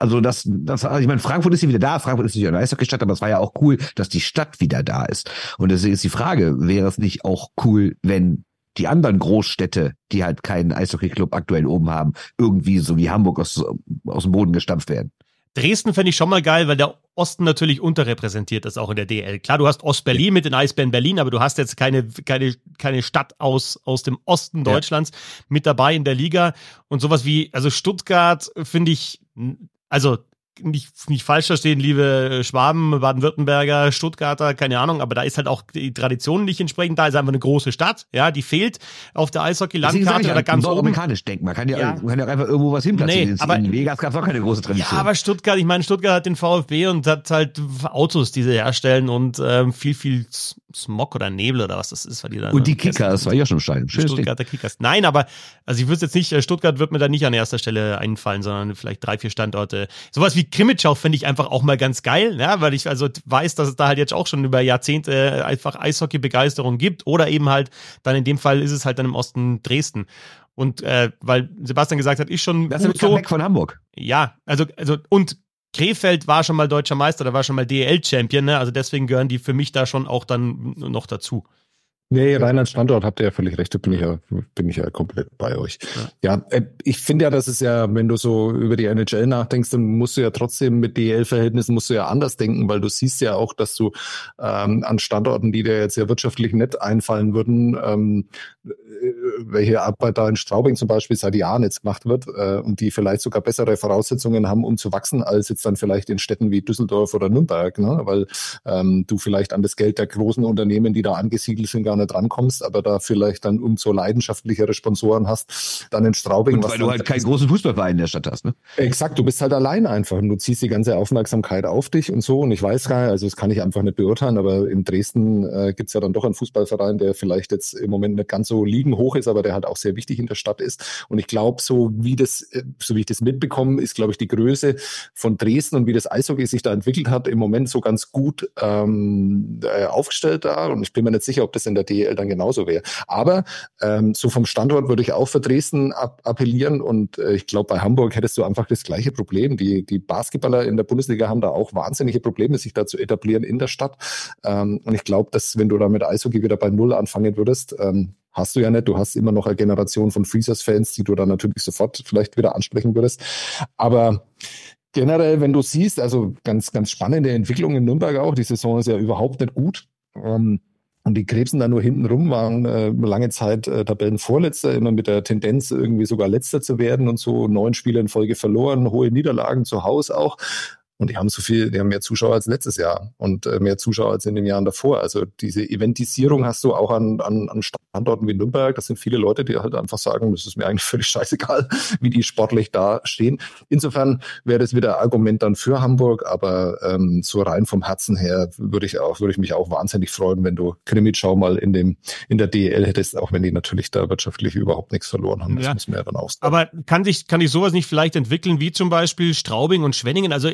Also das, das, also ich meine, Frankfurt ist ja wieder da, Frankfurt ist nicht eine Eishockey-Stadt, aber es war ja auch cool, dass die Stadt wieder da ist. Und deswegen ist die Frage, wäre es nicht auch cool, wenn die anderen Großstädte, die halt keinen Eishockey-Club aktuell oben haben, irgendwie so wie Hamburg aus, aus dem Boden gestampft werden. Dresden fände ich schon mal geil, weil der Osten natürlich unterrepräsentiert ist, auch in der DL. Klar, du hast Ost-Berlin mit den Eisbären Berlin, aber du hast jetzt keine, keine, keine Stadt aus, aus dem Osten Deutschlands ja. mit dabei in der Liga. Und sowas wie, also Stuttgart finde ich, also nicht, nicht falsch verstehen, liebe Schwaben, Baden-Württemberger, Stuttgarter, keine Ahnung, aber da ist halt auch die Tradition nicht entsprechend da, ist einfach eine große Stadt, ja, die fehlt auf der Eishockey-Landkarte oder ganz oben. amerikanisch denkt man kann ja, ja. kann ja einfach irgendwo was hinplatzieren. Nee, aber, in Vegas gab es auch keine große Tradition. Ja, aber Stuttgart, ich meine, Stuttgart hat den VfB und hat halt Autos, die sie herstellen und ähm, viel, viel Smog oder Nebel oder was das ist. Weil die dann und die Kickers, war ja schon Stein. Stuttgarter Kickers. Nein, aber also ich wüsste jetzt nicht, äh, Stuttgart wird mir da nicht an erster Stelle einfallen, sondern vielleicht drei, vier Standorte. Sowas wie Krimitschau finde ich einfach auch mal ganz geil, ja, weil ich also weiß, dass es da halt jetzt auch schon über Jahrzehnte einfach Eishockey-Begeisterung gibt oder eben halt dann in dem Fall ist es halt dann im Osten Dresden. Und äh, weil Sebastian gesagt hat, ist schon das ist so. weg von Hamburg. Ja, also also und Krefeld war schon mal deutscher Meister, da war schon mal DL-Champion, ne? Also deswegen gehören die für mich da schon auch dann noch dazu. Nee, rein als Standort habt ihr ja völlig recht, da bin ich ja, bin ich ja komplett bei euch. Ja, ja äh, ich finde ja, das ist ja, wenn du so über die NHL nachdenkst, dann musst du ja trotzdem mit DL-Verhältnissen musst du ja anders denken, weil du siehst ja auch, dass du ähm, an Standorten, die dir jetzt ja wirtschaftlich nett einfallen würden, ähm, welche Arbeit da in Straubing zum Beispiel seit Jahren jetzt gemacht wird äh, und die vielleicht sogar bessere Voraussetzungen haben, um zu wachsen, als jetzt dann vielleicht in Städten wie Düsseldorf oder Nürnberg, ne? weil ähm, du vielleicht an das Geld der großen Unternehmen, die da angesiedelt sind, gar nicht rankommst, aber da vielleicht dann umso leidenschaftlichere Sponsoren hast, dann in Straubing. Und weil du halt keinen großen Fußballverein in der Stadt hast, ne? Exakt, du bist halt allein einfach und du ziehst die ganze Aufmerksamkeit auf dich und so und ich weiß gar nicht, also das kann ich einfach nicht beurteilen, aber in Dresden äh, gibt ja dann doch einen Fußballverein, der vielleicht jetzt im Moment nicht ganz so liegen hoch ist, aber der halt auch sehr wichtig in der Stadt ist. Und ich glaube, so wie das, äh, so wie ich das mitbekomme, ist, glaube ich, die Größe von Dresden und wie das Eishockey sich da entwickelt hat, im Moment so ganz gut ähm, äh, aufgestellt da. Und ich bin mir nicht sicher, ob das in der DL dann genauso wäre. Aber ähm, so vom Standort würde ich auch für Dresden ab appellieren. Und äh, ich glaube, bei Hamburg hättest du einfach das gleiche Problem. Die, die Basketballer in der Bundesliga haben da auch wahnsinnige Probleme, sich da zu etablieren in der Stadt. Ähm, und ich glaube, dass wenn du da mit Eishockey wieder bei Null anfangen würdest, ähm, hast du ja nicht. Du hast immer noch eine Generation von Freezers-Fans, die du dann natürlich sofort vielleicht wieder ansprechen würdest. Aber generell, wenn du siehst, also ganz, ganz spannende Entwicklung in Nürnberg auch. Die Saison ist ja überhaupt nicht gut. Ähm, und die Krebsen da nur hinten rum waren äh, lange Zeit äh, Tabellenvorletzter, immer mit der Tendenz, irgendwie sogar Letzter zu werden und so neun Spiele in Folge verloren, hohe Niederlagen zu Hause auch. Und die haben so viel, die haben mehr Zuschauer als letztes Jahr und äh, mehr Zuschauer als in den Jahren davor. Also diese Eventisierung hast du auch an, an, an Standorten wie Nürnberg. Das sind viele Leute, die halt einfach sagen, das ist mir eigentlich völlig scheißegal, wie die sportlich da stehen. Insofern wäre das wieder Argument dann für Hamburg, aber ähm, so rein vom Herzen her würde ich auch, würde ich mich auch wahnsinnig freuen, wenn du Krimitschau mal in dem in der DL hättest, auch wenn die natürlich da wirtschaftlich überhaupt nichts verloren haben. Das ja. muss man ja dann auch sagen. Aber kann sich kann sich sowas nicht vielleicht entwickeln wie zum Beispiel Straubing und Schwenningen? Also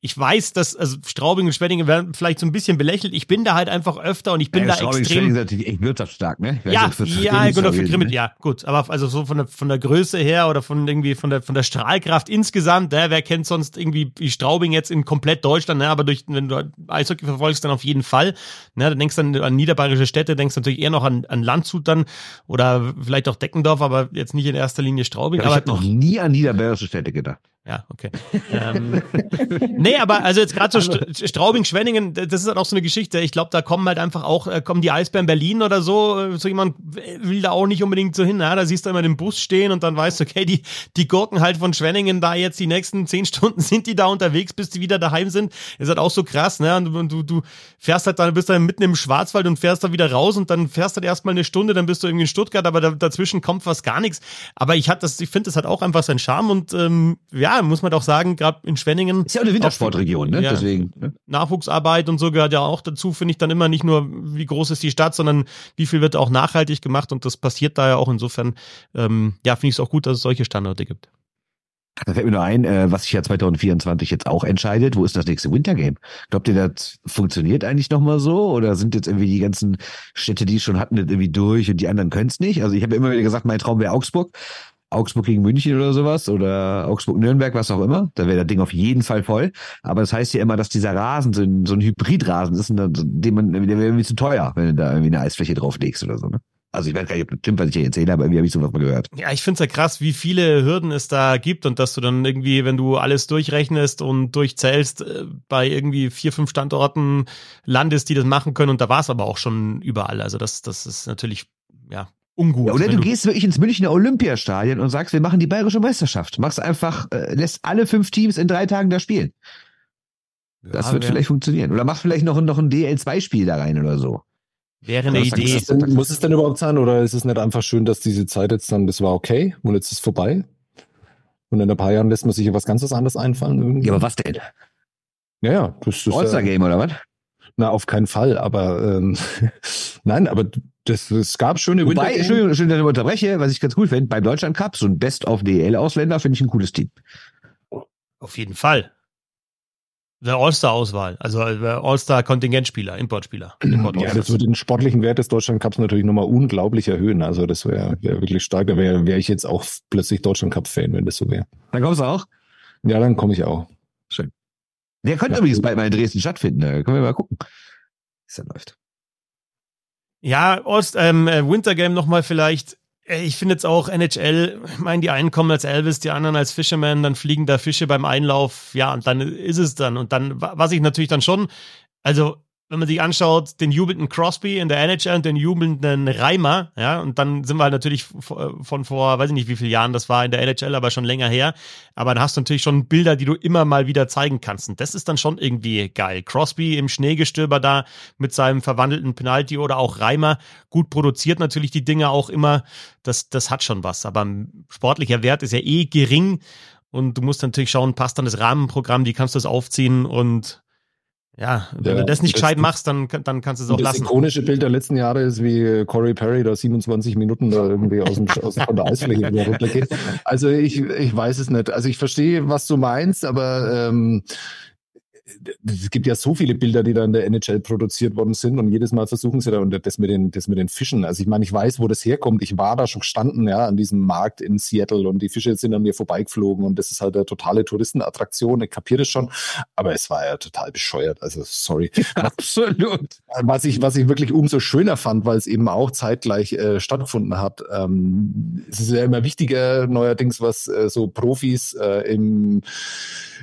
ich weiß, dass also Straubing und Schwenningen werden vielleicht so ein bisschen belächelt. Ich bin da halt einfach öfter und ich bin ja, da Straubing, extrem. Schwenningen ist natürlich echt wirtschaftsstark, ne? Ja, ja, genau für Grimmel, ne? ja, gut. Aber also so von der von der Größe her oder von irgendwie von der von der Strahlkraft insgesamt, ne? wer kennt sonst irgendwie wie Straubing jetzt in komplett Deutschland, ne? Aber durch wenn du Eishockey verfolgst, dann auf jeden Fall. Ne? Dann denkst du dann an niederbayerische Städte, denkst du natürlich eher noch an, an Landshut dann oder vielleicht auch Deckendorf, aber jetzt nicht in erster Linie Straubing. Ja, ich habe noch nie an niederbayerische Städte gedacht. Ja, okay. ähm, nee, aber also jetzt gerade so also Straubing, Schwenningen, das ist halt auch so eine Geschichte. Ich glaube, da kommen halt einfach auch, äh, kommen die Eisbären Berlin oder so, äh, so jemand will da auch nicht unbedingt so hin. Ja? Da siehst du immer den Bus stehen und dann weißt du, okay, die, die Gurken halt von Schwenningen da jetzt die nächsten zehn Stunden sind die da unterwegs, bis die wieder daheim sind. ist halt auch so krass, ne? Und du, du fährst halt dann, bist dann mitten im Schwarzwald und fährst da wieder raus und dann fährst du halt erstmal eine Stunde, dann bist du irgendwie in Stuttgart, aber da, dazwischen kommt fast gar nichts. Aber ich hatte das, ich finde, das hat auch einfach seinen Charme und ähm, ja, muss man doch sagen, gerade in Schwenningen. Ist ja auch eine Wintersportregion, ne? Ja, Deswegen. Ne? Nachwuchsarbeit und so gehört ja auch dazu, finde ich dann immer nicht nur, wie groß ist die Stadt, sondern wie viel wird auch nachhaltig gemacht und das passiert da ja auch. Insofern, ähm, ja, finde ich es auch gut, dass es solche Standorte gibt. Da fällt mir nur ein, äh, was sich ja 2024 jetzt auch entscheidet. Wo ist das nächste Wintergame? Glaubt ihr, das funktioniert eigentlich nochmal so? Oder sind jetzt irgendwie die ganzen Städte, die es schon hatten, irgendwie durch und die anderen können es nicht? Also ich habe immer wieder gesagt, mein Traum wäre Augsburg. Augsburg gegen München oder sowas oder Augsburg-Nürnberg, was auch immer. Da wäre das Ding auf jeden Fall voll. Aber das heißt ja immer, dass dieser Rasen so ein, so ein Hybridrasen ist, dem man, der wäre irgendwie zu teuer, wenn du da irgendwie eine Eisfläche drauflegst oder so. Ne? Also ich weiß gar nicht, ob das stimmt, was ich hier erzähle, aber irgendwie habe ich sowas mal gehört. Ja, ich finde es ja krass, wie viele Hürden es da gibt und dass du dann irgendwie, wenn du alles durchrechnest und durchzählst, äh, bei irgendwie vier, fünf Standorten landest, die das machen können und da war es aber auch schon überall. Also das, das ist natürlich, ja, ungut. Ja, oder du, gehst wirklich ins Münchner Olympiastadion und sagst, wir machen die bayerische Meisterschaft. Machst einfach, äh, lässt alle fünf Teams in drei Tagen da spielen. Das Ja, wird vielleicht funktionieren. Oder machst vielleicht noch, ein- noch ein DL2-Spiel da rein oder so. Wäre eine Idee. Es denn, muss es denn überhaupt sein oder ist es nicht einfach schön, dass diese Zeit jetzt dann, das war okay und jetzt ist vorbei? Und in ein paar Jahren lässt man sich ja was ganz was anderes einfallen irgendwie? Ja, aber was denn? ja, ja, das ist All-Star-Game oder was? Na, auf keinen Fall, aber ähm, nein, aber das, es gab schöne Wobei, Wintergames. Entschuldigung, schön, dass ich unterbreche, was ich ganz cool finde, beim Deutschland Cup, so ein Best-of-DL-Ausländer, finde ich ein cooles Team. Auf jeden Fall. Der All-Star-Auswahl, also äh, All-Star-Kontingentspieler, Importspieler. Import Ja, das würde den sportlichen Wert des Deutschland Cups natürlich nochmal unglaublich erhöhen. Also das wäre wär wirklich stark. Da wäre wär ich jetzt auch plötzlich Deutschland Cup-Fan, wenn das so wäre. Dann kommst du auch. Ja, dann komme ich auch. Der könnte Ja. übrigens bald mal in Dresden stattfinden. Da können wir mal gucken, wie es dann läuft. Ja, Ost, ähm, äh, Winter Game nochmal vielleicht. Äh, Ich finde jetzt auch NHL, ich meine, die einen kommen als Elvis, die anderen als Fisherman, dann fliegen da Fische beim Einlauf, ja, und dann ist es dann. Und dann, wa- was ich natürlich dann schon, also wenn man sich anschaut, den jubelnden Crosby in der NHL und den jubelnden Reimer, ja, und dann sind wir halt natürlich von vor, weiß ich nicht, wie viele Jahren das war in der NHL, aber schon länger her. Aber dann hast du natürlich schon Bilder, die du immer mal wieder zeigen kannst. Und das ist dann schon irgendwie geil. Crosby im Schneegestöber da mit seinem verwandelten Penalty oder auch Reimer gut produziert natürlich die Dinge auch immer. Das, das hat schon was. Aber sportlicher Wert ist ja eh gering. Und du musst natürlich schauen, passt dann das Rahmenprogramm, wie kannst du das aufziehen und ja, wenn Ja, du das nicht das- gescheit machst, dann, dann kannst du es auch das lassen. ikonische Bild der letzten Jahre ist, wie Corey Perry da 27 Minuten da irgendwie aus, dem, aus von der Eisfläche wieder runtergeht. Also ich, ich weiß es nicht. Also ich verstehe, was du meinst, aber ähm, es gibt ja so viele Bilder, die da in der NHL produziert worden sind und jedes Mal versuchen sie da und das mit den, das mit den Fischen. Also ich meine, ich weiß, wo das herkommt. Ich war da schon gestanden, ja, an diesem Markt in Seattle und die Fische sind an mir vorbeigeflogen und das ist halt eine totale Touristenattraktion. Ich kapiere das schon, aber es war ja total bescheuert. Also sorry. Absolut. Was ich, was ich wirklich umso schöner fand, weil es eben auch zeitgleich äh, stattgefunden hat. Ähm, es ist ja immer wichtiger, neuerdings, was äh, so Profis äh, im,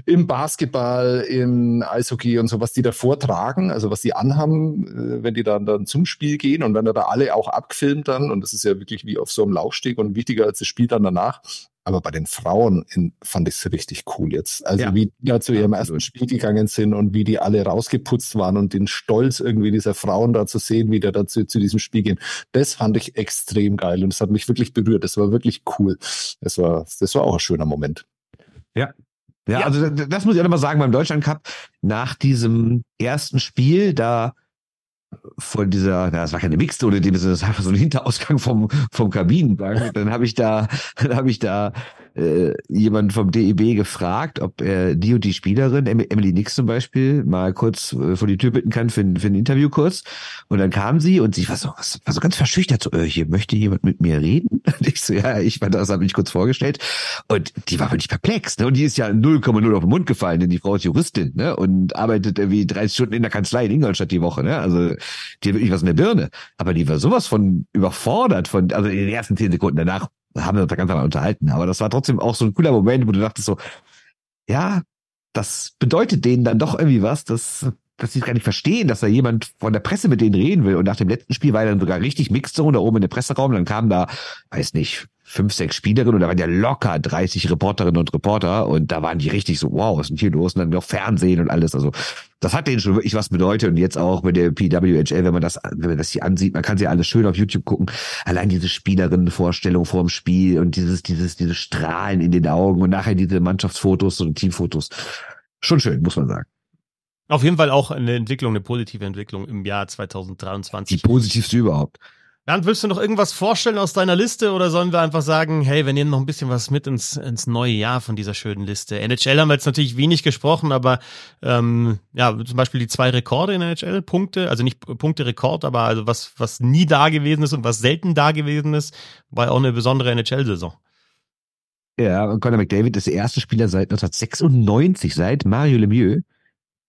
im Basketball, im Eishockey und so, was die da vortragen, also was die anhaben, äh, wenn die dann, dann zum Spiel gehen und dann da alle auch abgefilmt dann. Und das ist ja wirklich wie auf so einem Laufsteg und wichtiger als das Spiel dann danach. Aber bei den Frauen in, fand ich es richtig cool jetzt. Also Ja. wie die da zu ihrem ersten Spiel gegangen sind und wie die alle rausgeputzt waren und den Stolz irgendwie dieser Frauen da zu sehen, wie die da zu, zu diesem Spiel gehen. Das fand ich extrem geil und es hat mich wirklich berührt. Das war wirklich cool. Das war, das war auch ein schöner Moment. Ja, Ja. also das, muss ich auch nochmal sagen beim Deutschland Cup. Nach diesem ersten Spiel, da von dieser, na, das war keine Mixzone, dem das war so ein Hinterausgang vom vom Kabinenwagen. Dann habe ich da, dann habe ich da äh, jemand vom DEB gefragt, ob er die und die Spielerin, Em- Emily Nix zum Beispiel, mal kurz äh, vor die Tür bitten kann für, ein- für ein Interview kurz. Und dann kam sie und sie war so, war so ganz verschüchtert, so, äh, hier möchte jemand mit mir reden? Und ich so, ja, ich war das, habe mich kurz vorgestellt. Und die war wirklich perplex, ne? Und die ist ja 0,0 auf den Mund gefallen, denn die Frau ist Juristin, ne? Und arbeitet irgendwie 30 Stunden in der Kanzlei in Ingolstadt die Woche, ne? Also, die hat wirklich was in der Birne. Aber die war sowas von überfordert von, also in den ersten zehn Sekunden danach haben wir uns da ganz normal unterhalten. Aber das war trotzdem auch so ein cooler Moment, wo du dachtest so, ja, das bedeutet denen dann doch irgendwie was, dass, dass sie gar nicht verstehen, dass da jemand von der Presse mit denen reden will. Und nach dem letzten Spiel war dann sogar richtig Mixzone da oben in dem Presseraum. Dann kamen da, weiß nicht, fünf, sechs Spielerinnen und da waren ja locker 30 Reporterinnen und Reporter und da waren die richtig so, wow, was ist denn hier los? Und dann noch Fernsehen und alles. Also das hat denen schon wirklich was bedeutet und jetzt auch mit der PWHL, wenn man das, wenn man das hier ansieht, man kann sie alles schön auf YouTube gucken. Allein diese Spielerinnenvorstellung vor dem Spiel und dieses, dieses, diese Strahlen in den Augen und nachher diese Mannschaftsfotos und Teamfotos. Schon schön, muss man sagen. Auf jeden Fall auch eine Entwicklung, eine positive Entwicklung im Jahr Die 2023. positivste überhaupt. Bernd, willst du noch irgendwas vorstellen aus deiner Liste oder sollen wir einfach sagen, hey, wir nehmen noch ein bisschen was mit ins, ins neue Jahr von dieser schönen Liste? NHL haben wir jetzt natürlich wenig gesprochen, aber ähm, ja, zum Beispiel die zwei Rekorde in NHL, Punkte, also nicht Punkte Rekord, aber also was, was nie da gewesen ist und was selten da gewesen ist, war auch eine besondere NHL-Saison. Ja, Conor McDavid ist der erste Spieler seit 1996, seit Mario Lemieux,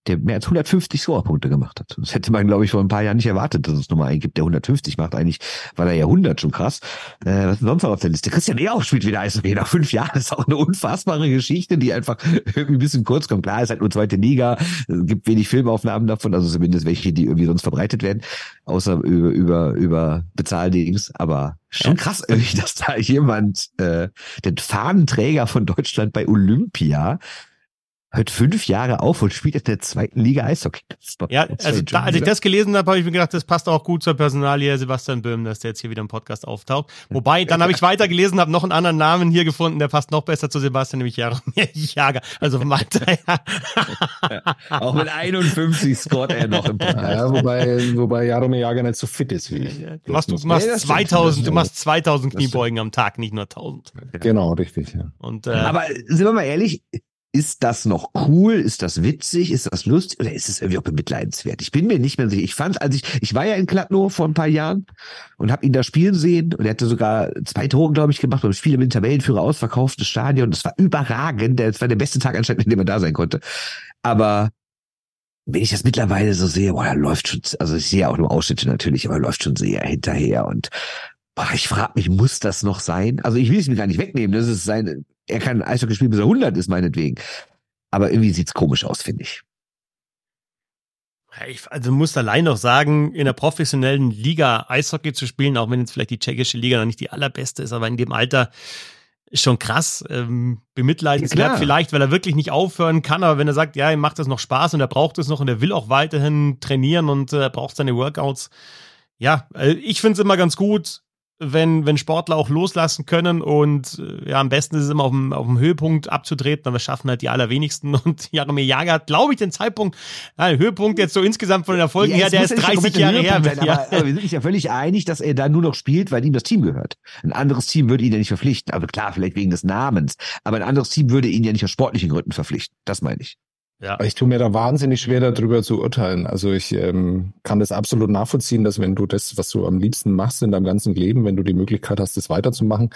der mehr als 150 Scorerpunkte gemacht hat. Das hätte man, glaube ich, vor ein paar Jahren nicht erwartet, dass es nochmal einen gibt, der 150 macht. Eigentlich war der ja 100 schon krass. Äh, was ist denn sonst noch auf der Liste? Christian Ehrhoff spielt wieder Eishockey nach fünf Jahren. Das ist auch eine unfassbare Geschichte, die einfach irgendwie ein bisschen kurz kommt. Klar, ist halt nur zweite Liga, es gibt wenig Filmaufnahmen davon, also zumindest welche, die irgendwie sonst verbreitet werden, außer über, über, über Bezahldings. Aber schon krass irgendwie, dass da jemand äh, den Fahnenträger von Deutschland bei Olympia hört fünf Jahre auf und spielt in der zweiten Liga Eishockey. Ja, also da, als ich das gelesen habe, habe ich mir gedacht, das passt auch gut zur Personalie Sebastian Böhm, dass der jetzt hier wieder im Podcast auftaucht. Wobei, dann habe ich weiter gelesen, habe noch einen anderen Namen hier gefunden, der passt noch besser zu Sebastian, nämlich Jaromir Jager. Also Malta, ja. ja. Auch mit 51 scoret er noch im Podcast. Ja, wobei, wobei Jaromir Jager nicht so fit ist wie ich. Du machst, du machst nee, 2000, du machst 2000 Kniebeugen am Tag, nicht nur 1000. Genau, richtig, ja. Und, äh, Aber sind wir mal ehrlich, ist das noch cool? Ist das witzig? Ist das lustig? Oder ist es irgendwie auch bemitleidenswert? Ich bin mir nicht mehr sicher. Ich fand, als ich, ich war ja in Kladno vor ein paar Jahren und habe ihn da spielen sehen und er hatte sogar zwei Tore, glaube ich, gemacht und Spiele mit dem Tabellenführer ausverkauftes Stadion. Das war überragend. Das war der beste Tag anscheinend, in dem er da sein konnte. Aber wenn ich das mittlerweile so sehe, boah, er läuft schon, also ich sehe auch nur Ausschnitte natürlich, aber er läuft schon sehr hinterher und boah, ich frage mich, muss das noch sein? Also ich will es mir gar nicht wegnehmen. Das ist sein er kann Eishockey spielen, bis er 100 ist, meinetwegen. Aber irgendwie sieht's komisch aus, finde ich. Ich, also muss allein noch sagen, in der professionellen Liga Eishockey zu spielen, auch wenn jetzt vielleicht die tschechische Liga noch nicht die allerbeste ist, aber in dem Alter ist schon krass. Ähm, bemitleidenswert ja, vielleicht, weil er wirklich nicht aufhören kann, aber wenn er sagt, ja, ihm macht das noch Spaß und er braucht es noch und er will auch weiterhin trainieren und äh, braucht seine Workouts. Ja, äh, ich finde es immer ganz gut, wenn, wenn Sportler auch loslassen können und äh, ja, am besten ist es immer auf dem, auf dem Höhepunkt abzutreten, aber schaffen halt die allerwenigsten und Jaromir Jager hat, glaube ich, den Zeitpunkt, ja, Höhepunkt jetzt so insgesamt von den Erfolgen ja, her, der ist 30 Jahre her. Sein, ja. aber, aber, wir sind uns ja völlig einig, dass er da nur noch spielt, weil ihm das Team gehört. Ein anderes Team würde ihn ja nicht verpflichten, aber klar, vielleicht wegen des Namens, aber ein anderes Team würde ihn ja nicht aus sportlichen Gründen verpflichten. Das meine ich. Ja. Ich tue mir da wahnsinnig schwer, darüber zu urteilen. Also ich ähm, kann das absolut nachvollziehen, dass wenn du das, was du am liebsten machst in deinem ganzen Leben, wenn du die Möglichkeit hast, das weiterzumachen,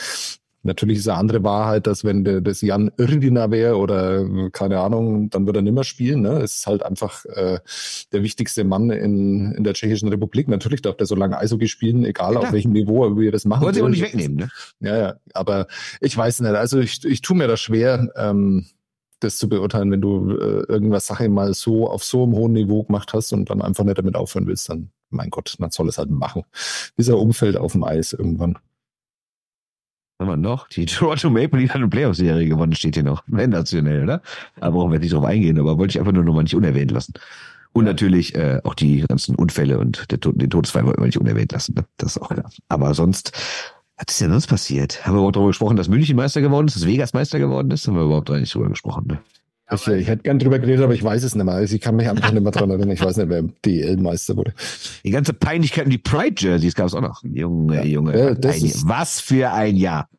Natürlich ist eine andere Wahrheit, dass wenn der, das Jan Irdina wäre oder keine Ahnung, dann würde er nimmer spielen. Ne? Es ist halt einfach äh, der wichtigste Mann in, in der Tschechischen Republik. Natürlich darf der so lange Eishockey spielen, egal ja, auf welchem Niveau wir das machen. Wollen sie auch nicht wegnehmen, ne? Ja, ja. Aber ich weiß nicht. Also ich, ich tue mir das schwer. Ähm, das zu beurteilen, wenn du äh, irgendwas Sache mal so auf so einem hohen Niveau gemacht hast und dann einfach nicht damit aufhören willst, dann, mein Gott, dann soll es halt machen. Bis er umfällt auf dem Eis irgendwann. Haben wir noch? Die Toronto Maple Leafs hat eine Playoff-Serie gewonnen, steht hier noch. Sensationell, oder? Da brauchen wir nicht drauf eingehen, aber wollte ich einfach nur nochmal nicht unerwähnt lassen. Und natürlich äh, auch die ganzen Unfälle und der, den Todesfall wollten wir nicht unerwähnt lassen. Ne? Das ist auch klar. Aber sonst was ist denn sonst passiert? Haben wir überhaupt darüber gesprochen, dass München Meister geworden ist, dass Vegas Meister geworden ist? Haben wir überhaupt da nicht drüber gesprochen, ne? Ich, ich hätte gern drüber geredet, aber ich weiß es nicht mehr. Also ich kann mich einfach nicht mehr dran erinnern. Ich weiß nicht, wer DL-Meister wurde. Die ganze Peinlichkeit und die Pride-Jerseys gab es auch noch. Junge, ja. Junge. Ja, was für ein Jahr.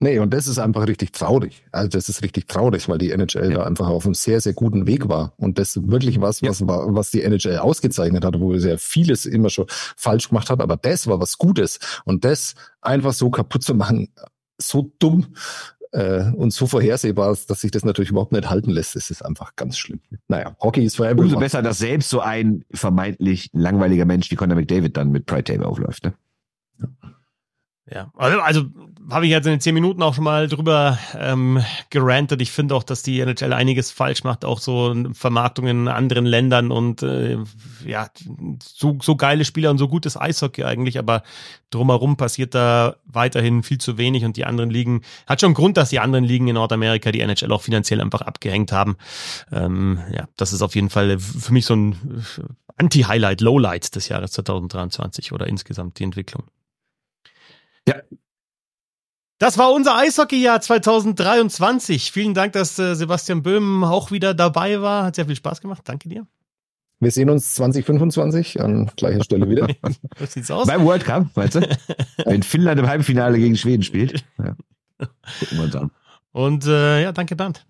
Nee, und das ist einfach richtig traurig. Also das ist richtig traurig, weil die NHL ja. da einfach auf einem sehr, sehr guten Weg war. Und das wirklich was, was, war, was die NHL ausgezeichnet hat, wo sehr vieles immer schon falsch gemacht hat. Aber das war was Gutes. Und das einfach so kaputt zu machen, so dumm äh, und so vorhersehbar, dass sich das natürlich überhaupt nicht halten lässt, das ist einfach ganz schlimm. Naja, Hockey ist forever. Umso besser, dass selbst so ein vermeintlich langweiliger Mensch wie Conor McDavid dann mit Pride Table aufläuft. Ne? Ja. Ja, also, also habe ich jetzt in den zehn Minuten auch schon mal drüber ähm, gerantet. Ich finde auch, dass die NHL einiges falsch macht, auch so Vermarktungen in anderen Ländern und äh, ja, so, so geile Spieler und so gutes Eishockey eigentlich, aber drumherum passiert da weiterhin viel zu wenig und die anderen Ligen, hat schon Grund, dass die anderen Ligen in Nordamerika die NHL auch finanziell einfach abgehängt haben. Ähm, ja, das ist auf jeden Fall für mich so ein Anti-Highlight, Lowlight des Jahres 2023 oder insgesamt die Entwicklung. Ja. Das war unser Eishockeyjahr 2023. Vielen Dank, dass äh, Sebastian Böhm auch wieder dabei war. Hat sehr viel Spaß gemacht. Danke dir. Wir sehen uns 2025 an gleicher Stelle wieder. Was sieht's aus? Beim World Cup, weißt du? Wenn Finnland im Halbfinale gegen Schweden spielt. Ja. Gucken wir uns an. Und äh, ja, danke Bernd.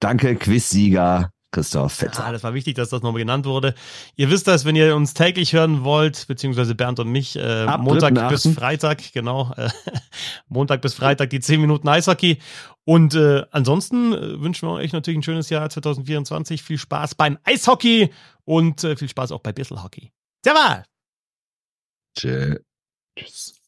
Danke, Quizsieger Christoph Fetzer. Ah, das war wichtig, dass das nochmal genannt wurde. Ihr wisst das, wenn ihr uns täglich hören wollt, beziehungsweise Bernd und mich, äh, Ab Montag 3.8.. bis Freitag, genau, äh, Montag bis Freitag die 10 Minuten Eishockey. Und äh, ansonsten äh, wünschen wir euch natürlich ein schönes Jahr 2024. Viel Spaß beim Eishockey und äh, viel Spaß auch bei Bissl Hockey. Servus! Tschüss.